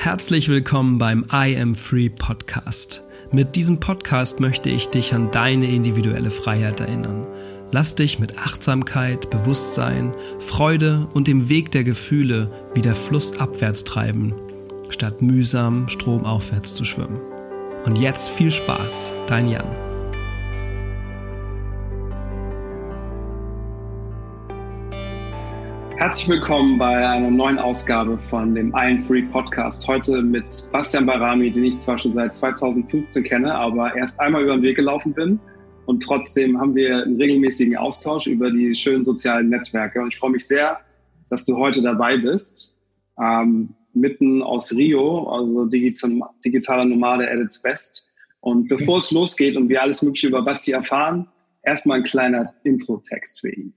Herzlich willkommen beim I Am Free Podcast. Mit diesem Podcast möchte ich dich an deine individuelle Freiheit erinnern. Lass dich mit Achtsamkeit, Bewusstsein, Freude und dem Weg der Gefühle wieder flussabwärts treiben, statt mühsam stromaufwärts zu schwimmen. Und jetzt viel Spaß, dein Jan. Herzlich willkommen bei einer neuen Ausgabe von dem Iron Free Podcast. Heute mit Bastian Barami, den ich zwar schon seit 2015 kenne, aber erst einmal über den Weg gelaufen bin. Und trotzdem haben wir einen regelmäßigen Austausch über die schönen sozialen Netzwerke. Und ich freue mich sehr, dass du heute dabei bist. Ähm, mitten aus Rio, also digitaler Nomade at its best. Und bevor es losgeht und wir alles Mögliche über Basti erfahren, erstmal ein kleiner Intro-Text für ihn.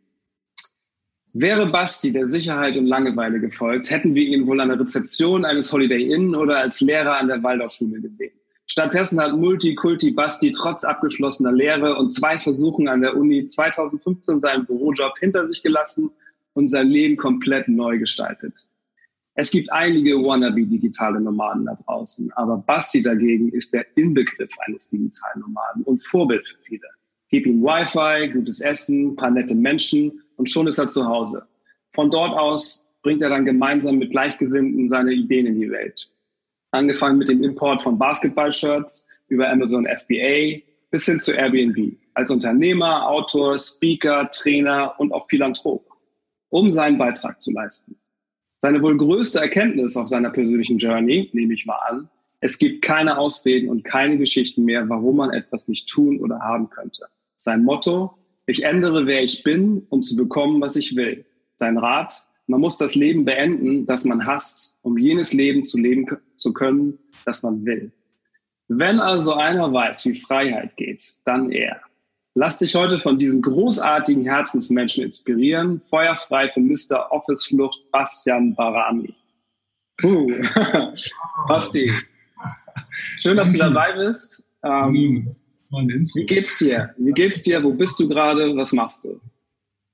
Wäre Basti der Sicherheit und Langeweile gefolgt, hätten wir ihn wohl an der Rezeption eines Holiday Inn oder als Lehrer an der Waldorfschule gesehen. Stattdessen hat Multikulti Basti trotz abgeschlossener Lehre und zwei Versuchen an der Uni 2015 seinen Bürojob hinter sich gelassen und sein Leben komplett neu gestaltet. Es gibt einige wannabe digitale Nomaden da draußen, aber Basti dagegen ist der Inbegriff eines digitalen Nomaden und Vorbild für viele. Gib ihm Wi-Fi, gutes Essen, paar nette Menschen und schon ist er zu Hause. Von dort aus bringt er dann gemeinsam mit Gleichgesinnten seine Ideen in die Welt. Angefangen mit dem Import von Basketball-Shirts über Amazon FBA bis hin zu Airbnb. Als Unternehmer, Autor, Speaker, Trainer und auch Philanthrop, um seinen Beitrag zu leisten. Seine wohl größte Erkenntnis auf seiner persönlichen Journey, nehme ich mal an, es gibt keine Ausreden und keine Geschichten mehr, warum man etwas nicht tun oder haben könnte. Sein Motto, ich ändere, wer ich bin, um zu bekommen, was ich will. Sein Rat, man muss das Leben beenden, das man hasst, um jenes Leben zu leben zu können, das man will. Wenn also einer weiß, wie Freiheit geht, dann er. Lass dich heute von diesem großartigen Herzensmenschen inspirieren. Feuerfrei für Mr. Office Flucht Bastian Barami. Puh. Basti. Schön, dass du dabei bist. Ähm, wie geht's dir? Wie geht's dir? Wo bist du gerade? Was machst du?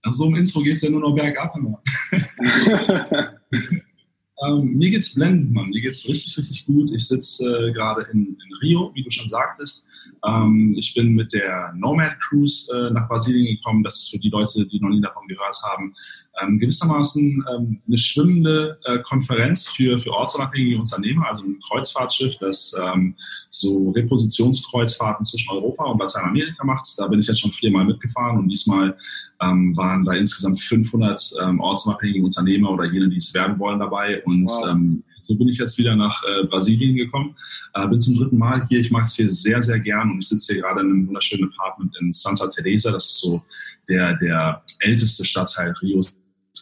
Nach so einem Intro geht's ja nur noch bergab immer. ähm, mir geht's blendend, Mann. Mir geht's richtig, richtig gut. Ich sitze äh, gerade in, in, Rio, wie du schon sagtest. Ähm, ich bin mit der Nomad Cruise äh, nach Brasilien gekommen. Das ist für die Leute, die noch nie davon gehört haben, ähm, gewissermaßen ähm, eine schwimmende äh, Konferenz für, für ortsunabhängige Unternehmer, also ein Kreuzfahrtschiff, das ähm, so Repositionskreuzfahrten zwischen Europa und Lateinamerika macht. Da bin ich jetzt schon viermal mitgefahren und diesmal ähm, waren da insgesamt 500 ähm, ortsunabhängige Unternehmer oder jene, die es werden wollen, dabei. Und wow. ähm, so bin ich jetzt wieder nach äh, Brasilien gekommen. Äh, bin zum dritten Mal hier. Ich mag es hier sehr, sehr gern und ich sitze hier gerade in einem wunderschönen Apartment in Santa Teresa. Das ist so der, der älteste Stadtteil Rios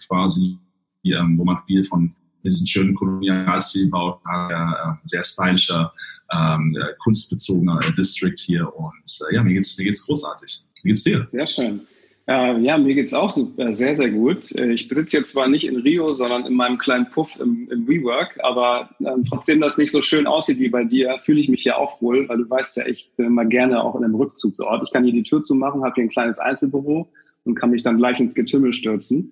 quasi, ähm, wo man viel von diesen schönen Kolonialstil baut, äh, sehr stylischer, ähm, kunstbezogener District hier. Und äh, ja, mir geht's, mir geht's großartig. Wie geht's dir? Sehr schön. Äh, ja, mir geht's auch super, sehr, sehr gut. Äh, ich besitze jetzt zwar nicht in Rio, sondern in meinem kleinen Puff im, im WeWork, aber ähm, trotzdem das nicht so schön aussieht wie bei dir, fühle ich mich hier auch wohl, weil du weißt ja, ich bin immer gerne auch in einem Rückzugsort. Ich kann hier die Tür zumachen, habe hier ein kleines Einzelbüro und kann mich dann gleich ins Getümmel stürzen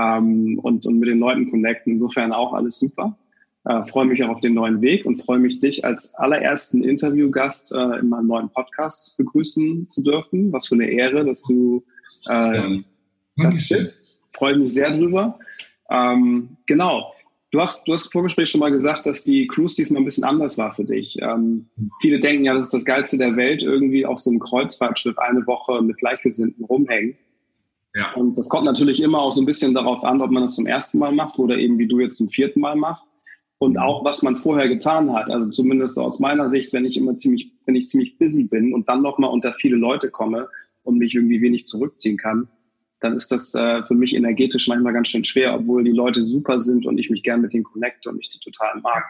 ähm, und, und mit den Leuten connecten. Insofern auch alles super. Äh, freue mich auch auf den neuen Weg und freue mich, dich als allerersten Interviewgast äh, in meinem neuen Podcast begrüßen zu dürfen. Was für eine Ehre, dass du äh, das bist. Freue mich sehr drüber. Ähm, genau. Du hast, du hast im Vorgespräch schon mal gesagt, dass die Cruise diesmal ein bisschen anders war für dich. Ähm, viele denken ja, das ist das Geilste der Welt, irgendwie auf so einem Kreuzfahrtschiff eine Woche mit Gleichgesinnten rumhängen. Ja. Und das kommt natürlich immer auch so ein bisschen darauf an, ob man das zum ersten Mal macht oder eben wie du jetzt zum vierten Mal machst. Und auch, was man vorher getan hat. Also zumindest aus meiner Sicht, wenn ich immer ziemlich, wenn ich ziemlich busy bin und dann nochmal unter viele Leute komme und mich irgendwie wenig zurückziehen kann, dann ist das äh, für mich energetisch manchmal ganz schön schwer, obwohl die Leute super sind und ich mich gern mit denen connecte und ich die total mag.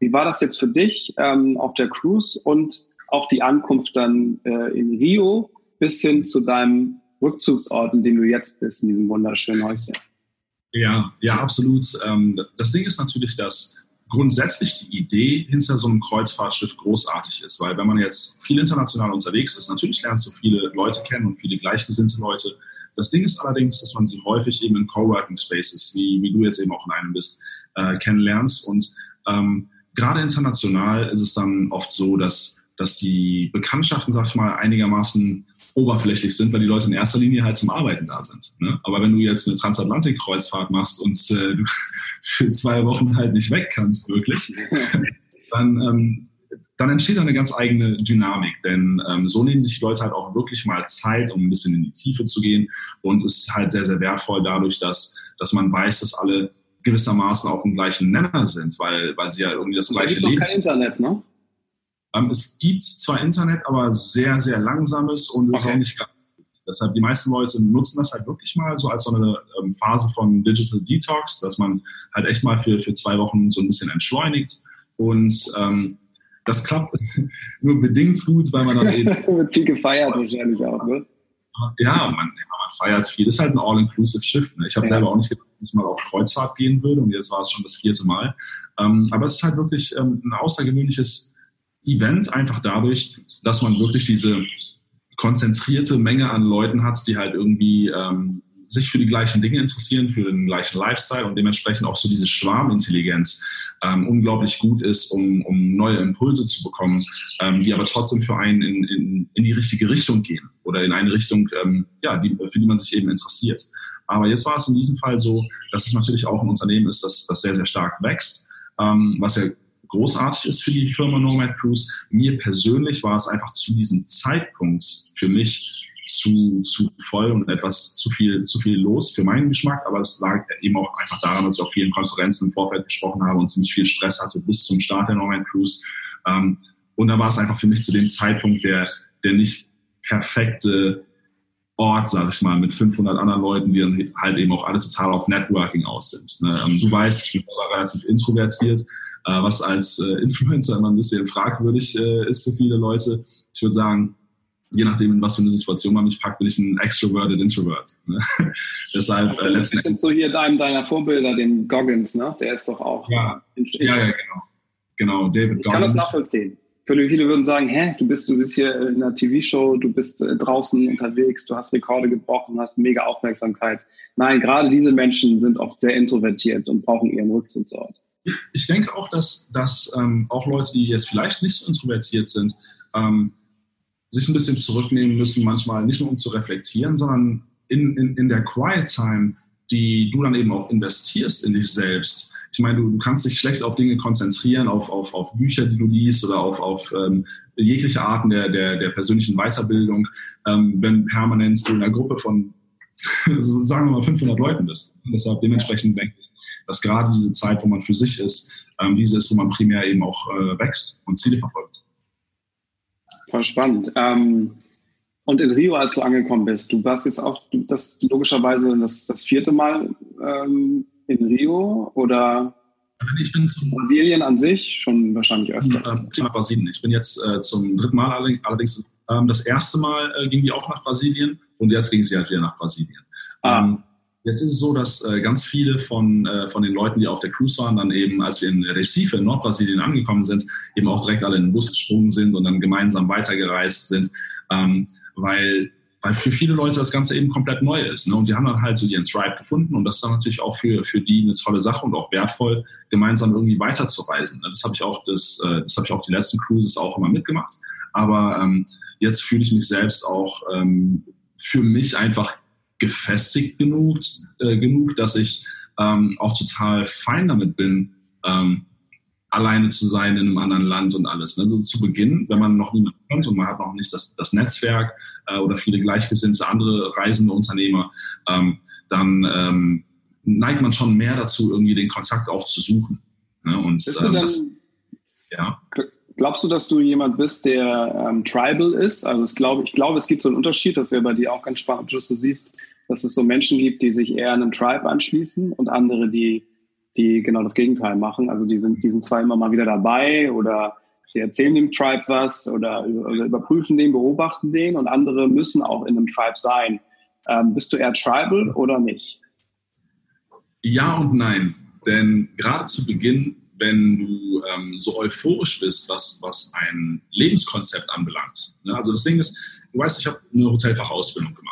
Wie war das jetzt für dich ähm, auf der Cruise und auch die Ankunft dann äh, in Rio bis hin zu deinem Rückzugsort, in dem du jetzt bist, in diesem wunderschönen Häuschen. Ja, ja, absolut. Ähm, das Ding ist natürlich, dass grundsätzlich die Idee hinter so einem Kreuzfahrtschiff großartig ist, weil wenn man jetzt viel international unterwegs ist, natürlich lernst du viele Leute kennen und viele gleichgesinnte Leute. Das Ding ist allerdings, dass man sie häufig eben in Coworking Spaces, wie, wie du jetzt eben auch in einem bist, äh, kennenlernst und ähm, gerade international ist es dann oft so, dass, dass die Bekanntschaften, sag ich mal, einigermaßen oberflächlich sind, weil die Leute in erster Linie halt zum Arbeiten da sind. Ne? Aber wenn du jetzt eine Transatlantik-Kreuzfahrt machst und äh, du für zwei Wochen halt nicht weg kannst, wirklich, dann, ähm, dann entsteht da eine ganz eigene Dynamik. Denn ähm, so nehmen sich die Leute halt auch wirklich mal Zeit, um ein bisschen in die Tiefe zu gehen. Und es ist halt sehr, sehr wertvoll dadurch, dass, dass man weiß, dass alle gewissermaßen auf dem gleichen Nenner sind, weil, weil sie ja irgendwie das gleiche Leben. Es gibt kein Internet, ne? Ähm, es gibt zwar Internet, aber sehr, sehr langsames und okay. ist auch nicht ganz Deshalb die meisten Leute nutzen das halt wirklich mal so als so eine ähm, Phase von Digital Detox, dass man halt echt mal für, für zwei Wochen so ein bisschen entschleunigt. Und ähm, das klappt nur bedingt gut, weil man dann eben. Wird viel gefeiert wahrscheinlich auch, ne? Ja, man, ja, man feiert viel. Das ist halt ein All-Inclusive Schiff. Ne? Ich habe ja. selber auch nicht gedacht, dass ich mal auf Kreuzfahrt gehen würde und jetzt war es schon das vierte Mal. Ähm, aber es ist halt wirklich ähm, ein außergewöhnliches Event, einfach dadurch, dass man wirklich diese konzentrierte Menge an Leuten hat, die halt irgendwie ähm, sich für die gleichen Dinge interessieren, für den gleichen Lifestyle und dementsprechend auch so diese Schwarmintelligenz ähm, unglaublich gut ist, um, um neue Impulse zu bekommen, ähm, die aber trotzdem für einen in, in, in die richtige Richtung gehen oder in eine Richtung, ähm, ja, die, für die man sich eben interessiert. Aber jetzt war es in diesem Fall so, dass es natürlich auch ein Unternehmen ist, das, das sehr, sehr stark wächst, ähm, was ja großartig ist für die Firma Nomad Cruise. Mir persönlich war es einfach zu diesem Zeitpunkt für mich zu, zu voll und etwas zu viel, zu viel los für meinen Geschmack. Aber es lag eben auch einfach daran, dass ich auf vielen Konferenzen im Vorfeld gesprochen habe und ziemlich viel Stress hatte bis zum Start der Nomad Cruise. Ähm, und da war es einfach für mich zu dem Zeitpunkt der, der nicht perfekte Ort, sag ich mal, mit 500 anderen Leuten, die dann halt eben auch alle total auf Networking aus sind. Ne? Ähm, du weißt, ich bin relativ introvertiert, was als äh, Influencer immer ein bisschen fragwürdig äh, ist für viele Leute. Ich würde sagen, je nachdem, in was für eine Situation man mich packt, bin ich ein extroverted Introvert. Ne? Deshalb äh, letzten Endes. so hier deinem deiner Vorbilder, den Goggins, ne? Der ist doch auch. Ja, ja, ja, genau. Genau, David ich Goggins. Ich kann das nachvollziehen. Viele, viele würden sagen, hä, du bist, du bist hier in einer TV-Show, du bist äh, draußen unterwegs, du hast Rekorde gebrochen, hast mega Aufmerksamkeit. Nein, gerade diese Menschen sind oft sehr introvertiert und brauchen ihren Rückzugsort. Ich denke auch, dass, dass ähm, auch Leute, die jetzt vielleicht nicht so introvertiert sind, ähm, sich ein bisschen zurücknehmen müssen, manchmal nicht nur um zu reflektieren, sondern in, in, in der Quiet Time, die du dann eben auch investierst in dich selbst. Ich meine, du, du kannst dich schlecht auf Dinge konzentrieren, auf, auf, auf Bücher, die du liest oder auf, auf ähm, jegliche Arten der, der, der persönlichen Weiterbildung, ähm, wenn permanent du in einer Gruppe von, sagen wir mal, 500 Leuten bist. Deshalb dementsprechend denke ich, dass gerade diese Zeit, wo man für sich ist, ähm, diese ist, wo man primär eben auch äh, wächst und Ziele verfolgt. Voll spannend. Ähm, und in Rio, als du angekommen bist, du warst jetzt auch das logischerweise das, das vierte Mal ähm, in Rio oder ich bin zum Brasilien an sich schon wahrscheinlich öfter. Ähm, nach Brasilien. Ich bin jetzt äh, zum dritten Mal allerdings. Ähm, das erste Mal äh, ging die auch nach Brasilien und jetzt ging sie halt wieder nach Brasilien. Ah. Ähm, Jetzt ist es so, dass äh, ganz viele von, äh, von den Leuten, die auf der Cruise waren, dann eben, als wir in Recife in Nordbrasilien angekommen sind, eben auch direkt alle in den Bus gesprungen sind und dann gemeinsam weitergereist sind, ähm, weil, weil für viele Leute das Ganze eben komplett neu ist. Ne? Und die haben dann halt so ihren Tribe gefunden und das ist dann natürlich auch für, für die eine tolle Sache und auch wertvoll, gemeinsam irgendwie weiterzureisen. Ne? Das habe ich auch, das, äh, das habe ich auch die letzten Cruises auch immer mitgemacht. Aber ähm, jetzt fühle ich mich selbst auch ähm, für mich einfach gefestigt genug, äh, genug dass ich ähm, auch total fein damit bin, ähm, alleine zu sein in einem anderen Land und alles. Also zu Beginn, wenn man noch niemanden kennt und man hat noch nicht das, das Netzwerk äh, oder viele gleichgesinnte andere reisende Unternehmer, ähm, dann ähm, neigt man schon mehr dazu, irgendwie den Kontakt auch zu suchen. Ne? Und ähm, das, ja. Glaubst du, dass du jemand bist, der ähm, tribal ist? Also ich glaube, ich glaube, es gibt so einen Unterschied, das wäre bei dir auch ganz spannend, dass du siehst, dass es so Menschen gibt, die sich eher einem Tribe anschließen und andere, die, die genau das Gegenteil machen. Also die sind, die sind zwar immer mal wieder dabei oder sie erzählen dem Tribe was oder, oder überprüfen den, beobachten den und andere müssen auch in einem Tribe sein. Ähm, bist du eher tribal oder nicht? Ja und nein. Denn gerade zu Beginn wenn du ähm, so euphorisch bist, was, was ein Lebenskonzept anbelangt. Ne? Also das Ding ist, du weißt, ich habe eine Hotelfachausbildung gemacht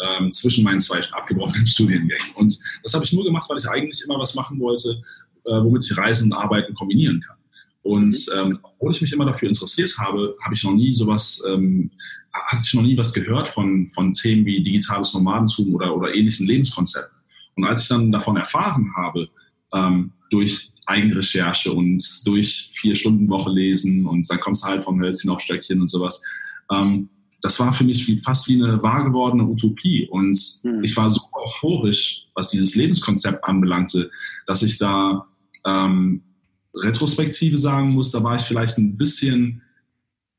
ähm, zwischen meinen zwei abgebrochenen Studiengängen. Und das habe ich nur gemacht, weil ich eigentlich immer was machen wollte, äh, womit ich Reisen und Arbeiten kombinieren kann. Und ähm, obwohl ich mich immer dafür interessiert habe, habe ich noch nie sowas, ähm, hatte ich noch nie was gehört von, von Themen wie digitales Nomadentum oder, oder ähnlichen Lebenskonzepten. Und als ich dann davon erfahren habe, ähm, durch Eigenrecherche und durch vier Stunden Woche lesen und dann kommst du halt vom Hölzchen auf Stöckchen und sowas, ähm, das war für mich wie, fast wie eine wahr gewordene Utopie. Und mhm. ich war so euphorisch, was dieses Lebenskonzept anbelangte, dass ich da ähm, Retrospektive sagen muss, da war ich vielleicht ein bisschen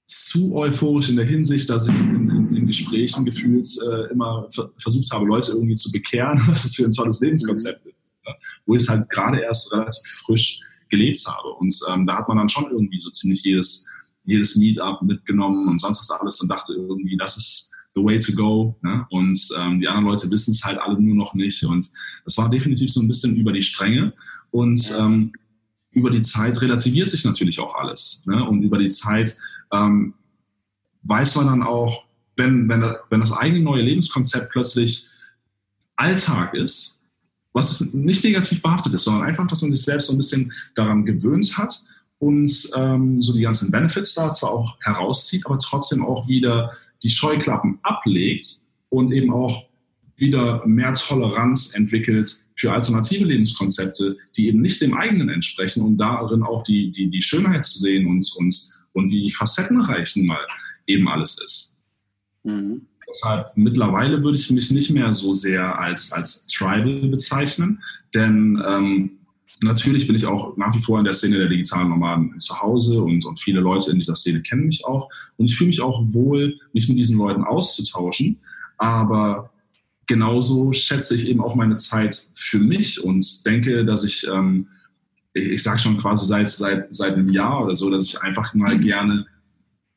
zu euphorisch in der Hinsicht, dass ich in, in, in Gesprächen gefühlt äh, immer versucht habe, Leute irgendwie zu bekehren, was es für ein tolles Lebenskonzept mhm. ist. Ne? Wo ich es halt gerade erst relativ frisch gelebt habe. Und ähm, da hat man dann schon irgendwie so ziemlich jedes jedes Meetup mitgenommen und sonst was alles und dachte irgendwie, das ist the way to go. Ne? Und ähm, die anderen Leute wissen es halt alle nur noch nicht. Und das war definitiv so ein bisschen über die Stränge. Und ähm, über die Zeit relativiert sich natürlich auch alles. Ne? Und über die Zeit ähm, weiß man dann auch, wenn, wenn, wenn das eigene neue Lebenskonzept plötzlich Alltag ist, was nicht negativ behaftet ist, sondern einfach, dass man sich selbst so ein bisschen daran gewöhnt hat und ähm, so die ganzen Benefits da zwar auch herauszieht, aber trotzdem auch wieder die Scheuklappen ablegt und eben auch wieder mehr Toleranz entwickelt für alternative Lebenskonzepte, die eben nicht dem eigenen entsprechen und darin auch die, die, die Schönheit zu sehen und, und, und wie facettenreich nun mal eben alles ist. Mhm. Deshalb mittlerweile würde ich mich nicht mehr so sehr als, als Tribal bezeichnen, denn ähm, natürlich bin ich auch nach wie vor in der Szene der digitalen Nomaden zu Hause und, und viele Leute in dieser Szene kennen mich auch. Und ich fühle mich auch wohl, mich mit diesen Leuten auszutauschen. Aber genauso schätze ich eben auch meine Zeit für mich und denke, dass ich, ähm, ich, ich sage schon quasi seit, seit, seit einem Jahr oder so, dass ich einfach mal gerne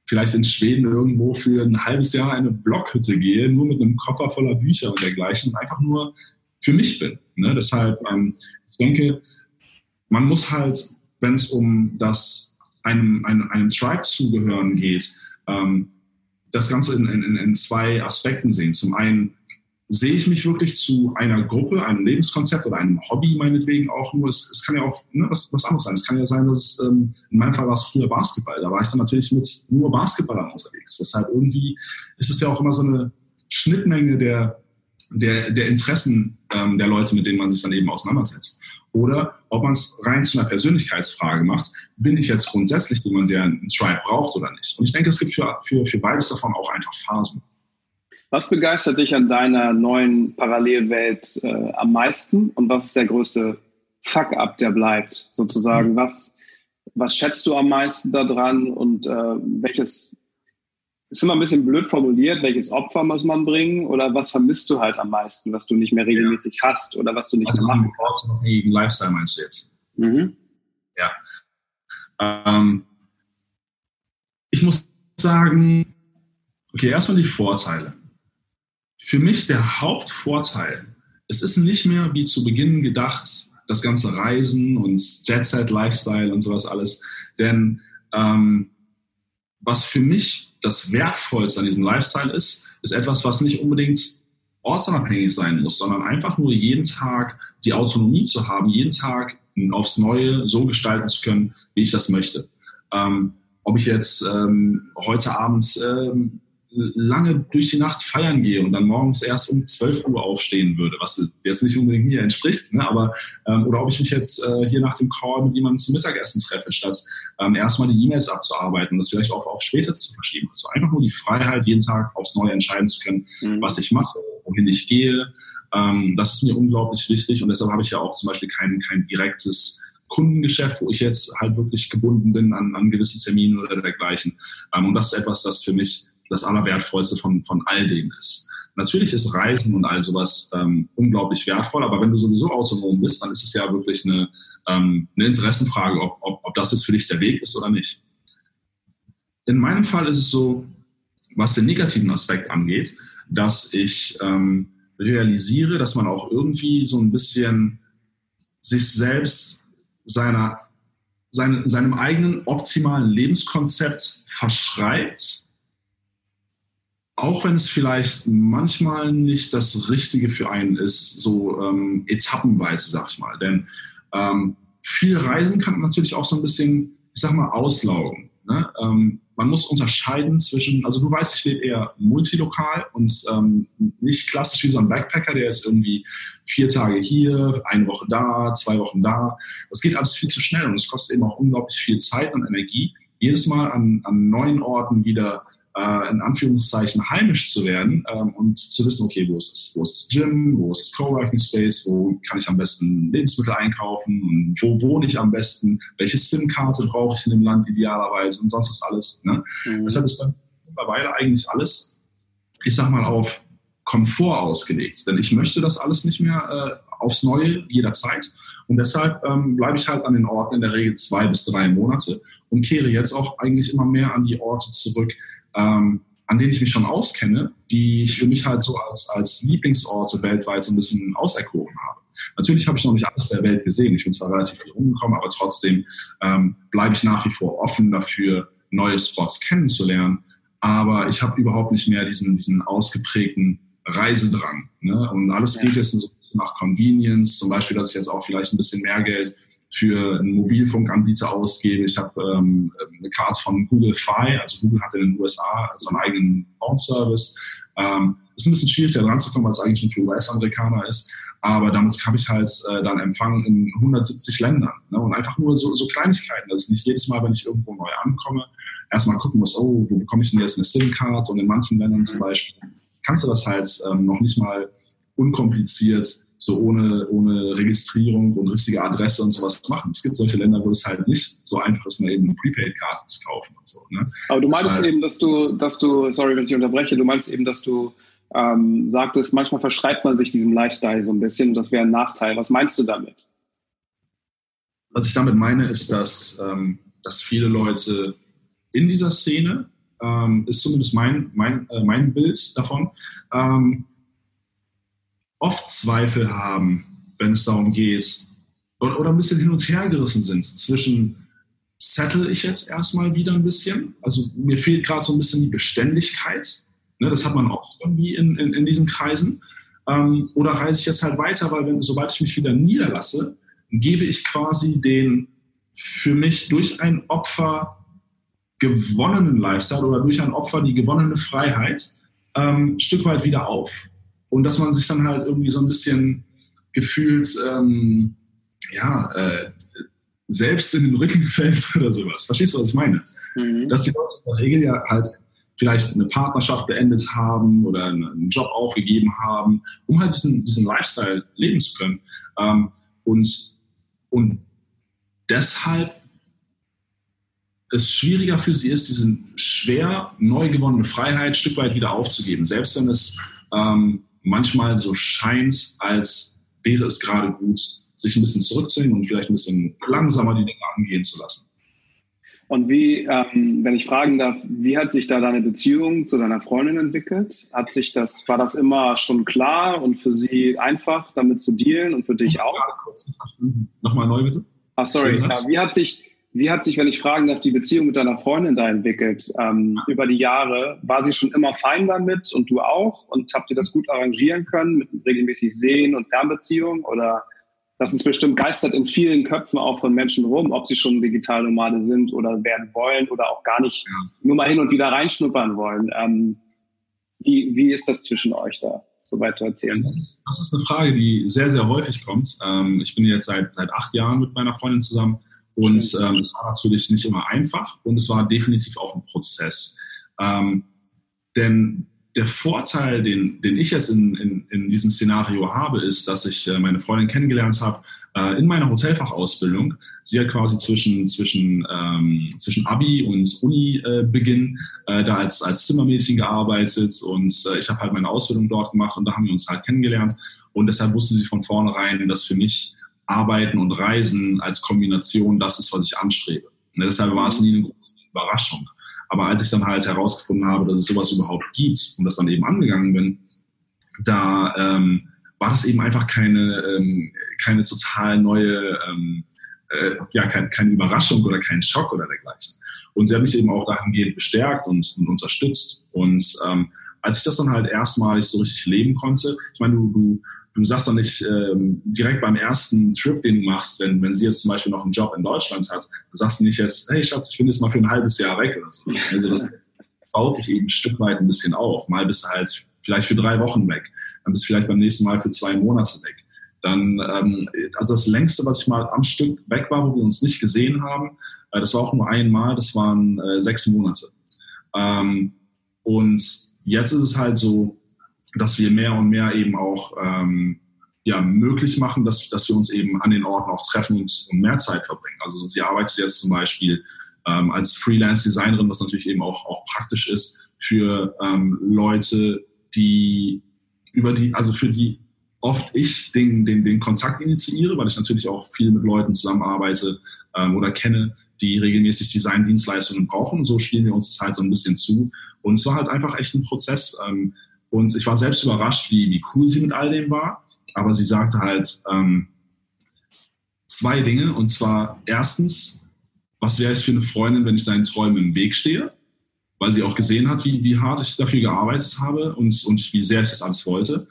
vielleicht in Schweden irgendwo für ein halbes Jahr eine Blockhütte gehe, nur mit einem Koffer voller Bücher und dergleichen und einfach nur für mich bin. Ne? Deshalb, ähm, ich denke, man muss halt, wenn es um das einem, einem, einem Tribe zugehören geht, ähm, das Ganze in, in, in zwei Aspekten sehen. Zum einen sehe ich mich wirklich zu einer Gruppe, einem Lebenskonzept oder einem Hobby meinetwegen auch nur. Es, es kann ja auch ne, was, was anderes sein. Es kann ja sein, dass es, ähm, in meinem Fall war es früher Basketball. Da war ich dann natürlich mit nur Basketballern unterwegs. Deshalb irgendwie ist es ja auch immer so eine Schnittmenge der, der, der Interessen ähm, der Leute, mit denen man sich dann eben auseinandersetzt oder ob man es rein zu einer Persönlichkeitsfrage macht, bin ich jetzt grundsätzlich jemand, der einen Tribe braucht oder nicht. Und ich denke, es gibt für, für, für beides davon auch einfach Phasen. Was begeistert dich an deiner neuen Parallelwelt äh, am meisten und was ist der größte Fuck-up, der bleibt sozusagen? Mhm. Was, was schätzt du am meisten daran und äh, welches ist immer ein bisschen blöd formuliert, welches Opfer muss man bringen oder was vermisst du halt am meisten, was du nicht mehr regelmäßig ja. hast oder was du nicht also mehr machen kannst. Lifestyle meinst du jetzt? Mhm. Ja. Ähm, ich muss sagen, okay, erstmal die Vorteile. Für mich der Hauptvorteil, es ist nicht mehr wie zu Beginn gedacht, das ganze Reisen und Jet Set Lifestyle und sowas alles, denn ähm, was für mich das Wertvollste an diesem Lifestyle ist, ist etwas, was nicht unbedingt ortsunabhängig sein muss, sondern einfach nur jeden Tag die Autonomie zu haben, jeden Tag aufs Neue so gestalten zu können, wie ich das möchte. Ähm, ob ich jetzt ähm, heute Abend ähm, lange durch die Nacht feiern gehe und dann morgens erst um 12 Uhr aufstehen würde, was jetzt nicht unbedingt mir entspricht, ne? aber ähm, oder ob ich mich jetzt äh, hier nach dem Call mit jemandem zum Mittagessen treffe, statt ähm, erstmal die E-Mails abzuarbeiten und das vielleicht auch auf später zu verschieben. Also einfach nur die Freiheit, jeden Tag aufs Neue entscheiden zu können, mhm. was ich mache, wohin ich gehe. Ähm, das ist mir unglaublich wichtig und deshalb habe ich ja auch zum Beispiel kein, kein direktes Kundengeschäft, wo ich jetzt halt wirklich gebunden bin an, an gewisse Termine oder dergleichen. Ähm, und das ist etwas, das für mich das Allerwertvollste von, von all dem ist. Natürlich ist Reisen und all sowas ähm, unglaublich wertvoll, aber wenn du sowieso autonom bist, dann ist es ja wirklich eine, ähm, eine Interessenfrage, ob, ob, ob das jetzt für dich der Weg ist oder nicht. In meinem Fall ist es so, was den negativen Aspekt angeht, dass ich ähm, realisiere, dass man auch irgendwie so ein bisschen sich selbst seiner, seine, seinem eigenen optimalen Lebenskonzept verschreibt auch wenn es vielleicht manchmal nicht das Richtige für einen ist, so ähm, etappenweise, sag ich mal. Denn ähm, viel Reisen kann natürlich auch so ein bisschen ich sag mal, auslaugen. Ne? Ähm, man muss unterscheiden zwischen, also du weißt, ich lebe eher multilokal und ähm, nicht klassisch wie so ein Backpacker, der ist irgendwie vier Tage hier, eine Woche da, zwei Wochen da. Das geht alles viel zu schnell und es kostet eben auch unglaublich viel Zeit und Energie, jedes Mal an, an neuen Orten wieder äh, in Anführungszeichen heimisch zu werden ähm, und zu wissen, okay, wo ist das, wo ist das Gym, wo ist das Coworking Space, wo kann ich am besten Lebensmittel einkaufen und wo wohne ich am besten, welche SIM-Karte brauche ich in dem Land idealerweise und sonst was alles. Ne? Mhm. Deshalb ist dann mittlerweile eigentlich alles, ich sag mal, auf Komfort ausgelegt. Denn ich möchte das alles nicht mehr äh, aufs Neue jederzeit. Und deshalb ähm, bleibe ich halt an den Orten in der Regel zwei bis drei Monate und kehre jetzt auch eigentlich immer mehr an die Orte zurück, ähm, an denen ich mich schon auskenne, die ich für mich halt so als, als Lieblingsorte weltweit so ein bisschen auserkoren habe. Natürlich habe ich noch nicht alles der Welt gesehen. Ich bin zwar relativ viel rumgekommen, aber trotzdem ähm, bleibe ich nach wie vor offen dafür, neue Spots kennenzulernen. Aber ich habe überhaupt nicht mehr diesen, diesen ausgeprägten Reisedrang. Ne? Und alles geht jetzt so nach Convenience, zum Beispiel, dass ich jetzt auch vielleicht ein bisschen mehr Geld für einen Mobilfunkanbieter ausgebe. Ich habe ähm, eine Karte von Google Fi, also Google hat in den USA so einen eigenen Phone-Service. Ähm, ist ein bisschen schwierig, da dran zu kommen, weil es eigentlich nur für US-Amerikaner ist. Aber damit habe ich halt äh, dann Empfang in 170 Ländern. Ne? Und einfach nur so, so Kleinigkeiten, dass nicht jedes Mal, wenn ich irgendwo neu ankomme, erstmal gucken muss, oh, wo bekomme ich denn jetzt eine SIM-Card? Und in manchen Ländern zum Beispiel kannst du das halt ähm, noch nicht mal unkompliziert so ohne, ohne Registrierung und richtige Adresse und sowas machen. Es gibt solche Länder, wo es halt nicht so einfach ist, mal eben eine Prepaid-Karte zu kaufen und so. Ne? Aber du meinst halt eben, dass du, dass du, sorry, wenn ich unterbreche, du meinst eben, dass du ähm, sagtest, manchmal verschreibt man sich diesem Lifestyle so ein bisschen und das wäre ein Nachteil. Was meinst du damit? Was ich damit meine, ist, dass, ähm, dass viele Leute in dieser Szene, ähm, ist zumindest mein, mein, äh, mein Bild davon, ähm, oft Zweifel haben, wenn es darum geht, oder, oder ein bisschen hin und her gerissen sind zwischen, settle ich jetzt erstmal wieder ein bisschen, also mir fehlt gerade so ein bisschen die Beständigkeit, ne, das hat man auch irgendwie in, in, in diesen Kreisen, ähm, oder reise ich jetzt halt weiter, weil wenn, sobald ich mich wieder niederlasse, gebe ich quasi den für mich durch ein Opfer gewonnenen Lifestyle oder durch ein Opfer die gewonnene Freiheit ähm, ein Stück weit wieder auf und dass man sich dann halt irgendwie so ein bisschen gefühlt, ähm, ja, äh, selbst in den Rücken fällt oder sowas. Verstehst du, was ich meine? Mhm. Dass die Leute in der Regel ja halt vielleicht eine Partnerschaft beendet haben oder einen Job aufgegeben haben, um halt diesen, diesen Lifestyle leben zu können. Ähm, und, und deshalb es schwieriger für sie ist, diese schwer neu gewonnene Freiheit ein Stück weit wieder aufzugeben, selbst wenn es ähm, manchmal so scheint, als wäre es gerade gut, sich ein bisschen zurückzunehmen und vielleicht ein bisschen langsamer die Dinge angehen zu lassen. Und wie, ähm, wenn ich fragen darf, wie hat sich da deine Beziehung zu deiner Freundin entwickelt? Hat sich das, war das immer schon klar und für sie einfach, damit zu dealen und für dich auch? Nochmal neu bitte. Ach, sorry. Ja, wie hat sich, wie hat sich, wenn ich fragen darf, die Beziehung mit deiner Freundin da entwickelt ähm, über die Jahre? War sie schon immer fein damit und du auch? Und habt ihr das gut arrangieren können mit regelmäßig Sehen und Fernbeziehung? Oder das ist bestimmt geistert in vielen Köpfen auch von Menschen rum, ob sie schon Digitalnomade sind oder werden wollen oder auch gar nicht ja. nur mal hin und wieder reinschnuppern wollen. Ähm, wie, wie ist das zwischen euch da? Soweit zu erzählen. Das ist, das ist eine Frage, die sehr, sehr häufig kommt. Ähm, ich bin jetzt seit, seit acht Jahren mit meiner Freundin zusammen und ähm, es war natürlich nicht immer einfach und es war definitiv auch ein Prozess. Ähm, denn der Vorteil, den, den ich jetzt in, in, in diesem Szenario habe, ist, dass ich äh, meine Freundin kennengelernt habe äh, in meiner Hotelfachausbildung. Sie hat quasi zwischen, zwischen, ähm, zwischen Abi und Uni-Beginn äh, da als, als Zimmermädchen gearbeitet und äh, ich habe halt meine Ausbildung dort gemacht und da haben wir uns halt kennengelernt. Und deshalb wusste sie von vornherein, dass für mich Arbeiten und Reisen als Kombination das ist, was ich anstrebe. Ne, deshalb war es nie eine große Überraschung. Aber als ich dann halt herausgefunden habe, dass es sowas überhaupt gibt und das dann eben angegangen bin, da ähm, war das eben einfach keine, ähm, keine total neue, ähm, äh, ja, kein, keine Überraschung oder kein Schock oder dergleichen. Und sie hat mich eben auch dahingehend bestärkt und, und unterstützt. Und ähm, als ich das dann halt erstmalig so richtig leben konnte, ich meine, du, du du sagst doch nicht ähm, direkt beim ersten Trip, den du machst, wenn, wenn sie jetzt zum Beispiel noch einen Job in Deutschland hat, dann sagst du nicht jetzt, hey Schatz, ich bin jetzt mal für ein halbes Jahr weg oder so. Also das baut sich eben ein Stück weit ein bisschen auf. Mal bist du halt vielleicht für drei Wochen weg, dann bist du vielleicht beim nächsten Mal für zwei Monate weg. Dann, ähm, also das längste, was ich mal am Stück weg war, wo wir uns nicht gesehen haben, äh, das war auch nur einmal, das waren äh, sechs Monate. Ähm, und jetzt ist es halt so, dass wir mehr und mehr eben auch ähm, ja, möglich machen, dass, dass wir uns eben an den Orten auch treffen und, und mehr Zeit verbringen. Also sie arbeitet jetzt zum Beispiel ähm, als Freelance-Designerin, was natürlich eben auch, auch praktisch ist für ähm, Leute, die über die, also für die oft ich den, den, den Kontakt initiiere, weil ich natürlich auch viel mit Leuten zusammenarbeite ähm, oder kenne, die regelmäßig Designdienstleistungen brauchen. So spielen wir uns das halt so ein bisschen zu. Und es war halt einfach echt ein Prozess. Ähm, und ich war selbst überrascht, wie, wie cool sie mit all dem war. Aber sie sagte halt ähm, zwei Dinge. Und zwar erstens, was wäre ich für eine Freundin, wenn ich seinen Träumen im Weg stehe? Weil sie auch gesehen hat, wie, wie hart ich dafür gearbeitet habe und, und wie sehr ich das alles wollte.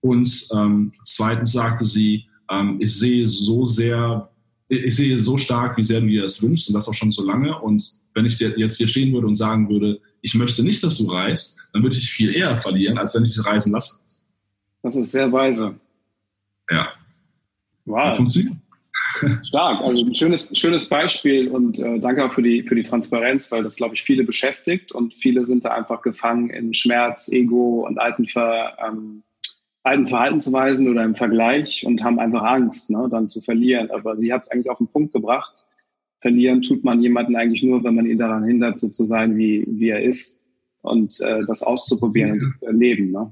Und ähm, zweitens sagte sie, ähm, ich sehe so sehr, ich sehe so stark, wie sehr du dir das wünschst und das auch schon so lange. Und wenn ich jetzt hier stehen würde und sagen würde, ich möchte nicht, dass du reist, dann würde ich viel eher verlieren, als wenn ich dich reisen lasse. Das ist sehr weise. Ja. Wow. Funktioniert. Stark, also ein schönes, schönes Beispiel und äh, danke auch für die, für die Transparenz, weil das, glaube ich, viele beschäftigt und viele sind da einfach gefangen in Schmerz, Ego und alten, Ver, ähm, alten Verhaltensweisen oder im Vergleich und haben einfach Angst, ne, dann zu verlieren. Aber sie hat es eigentlich auf den Punkt gebracht verlieren tut man jemanden eigentlich nur, wenn man ihn daran hindert, so zu sein, wie, wie er ist und äh, das auszuprobieren und zu erleben. Ne?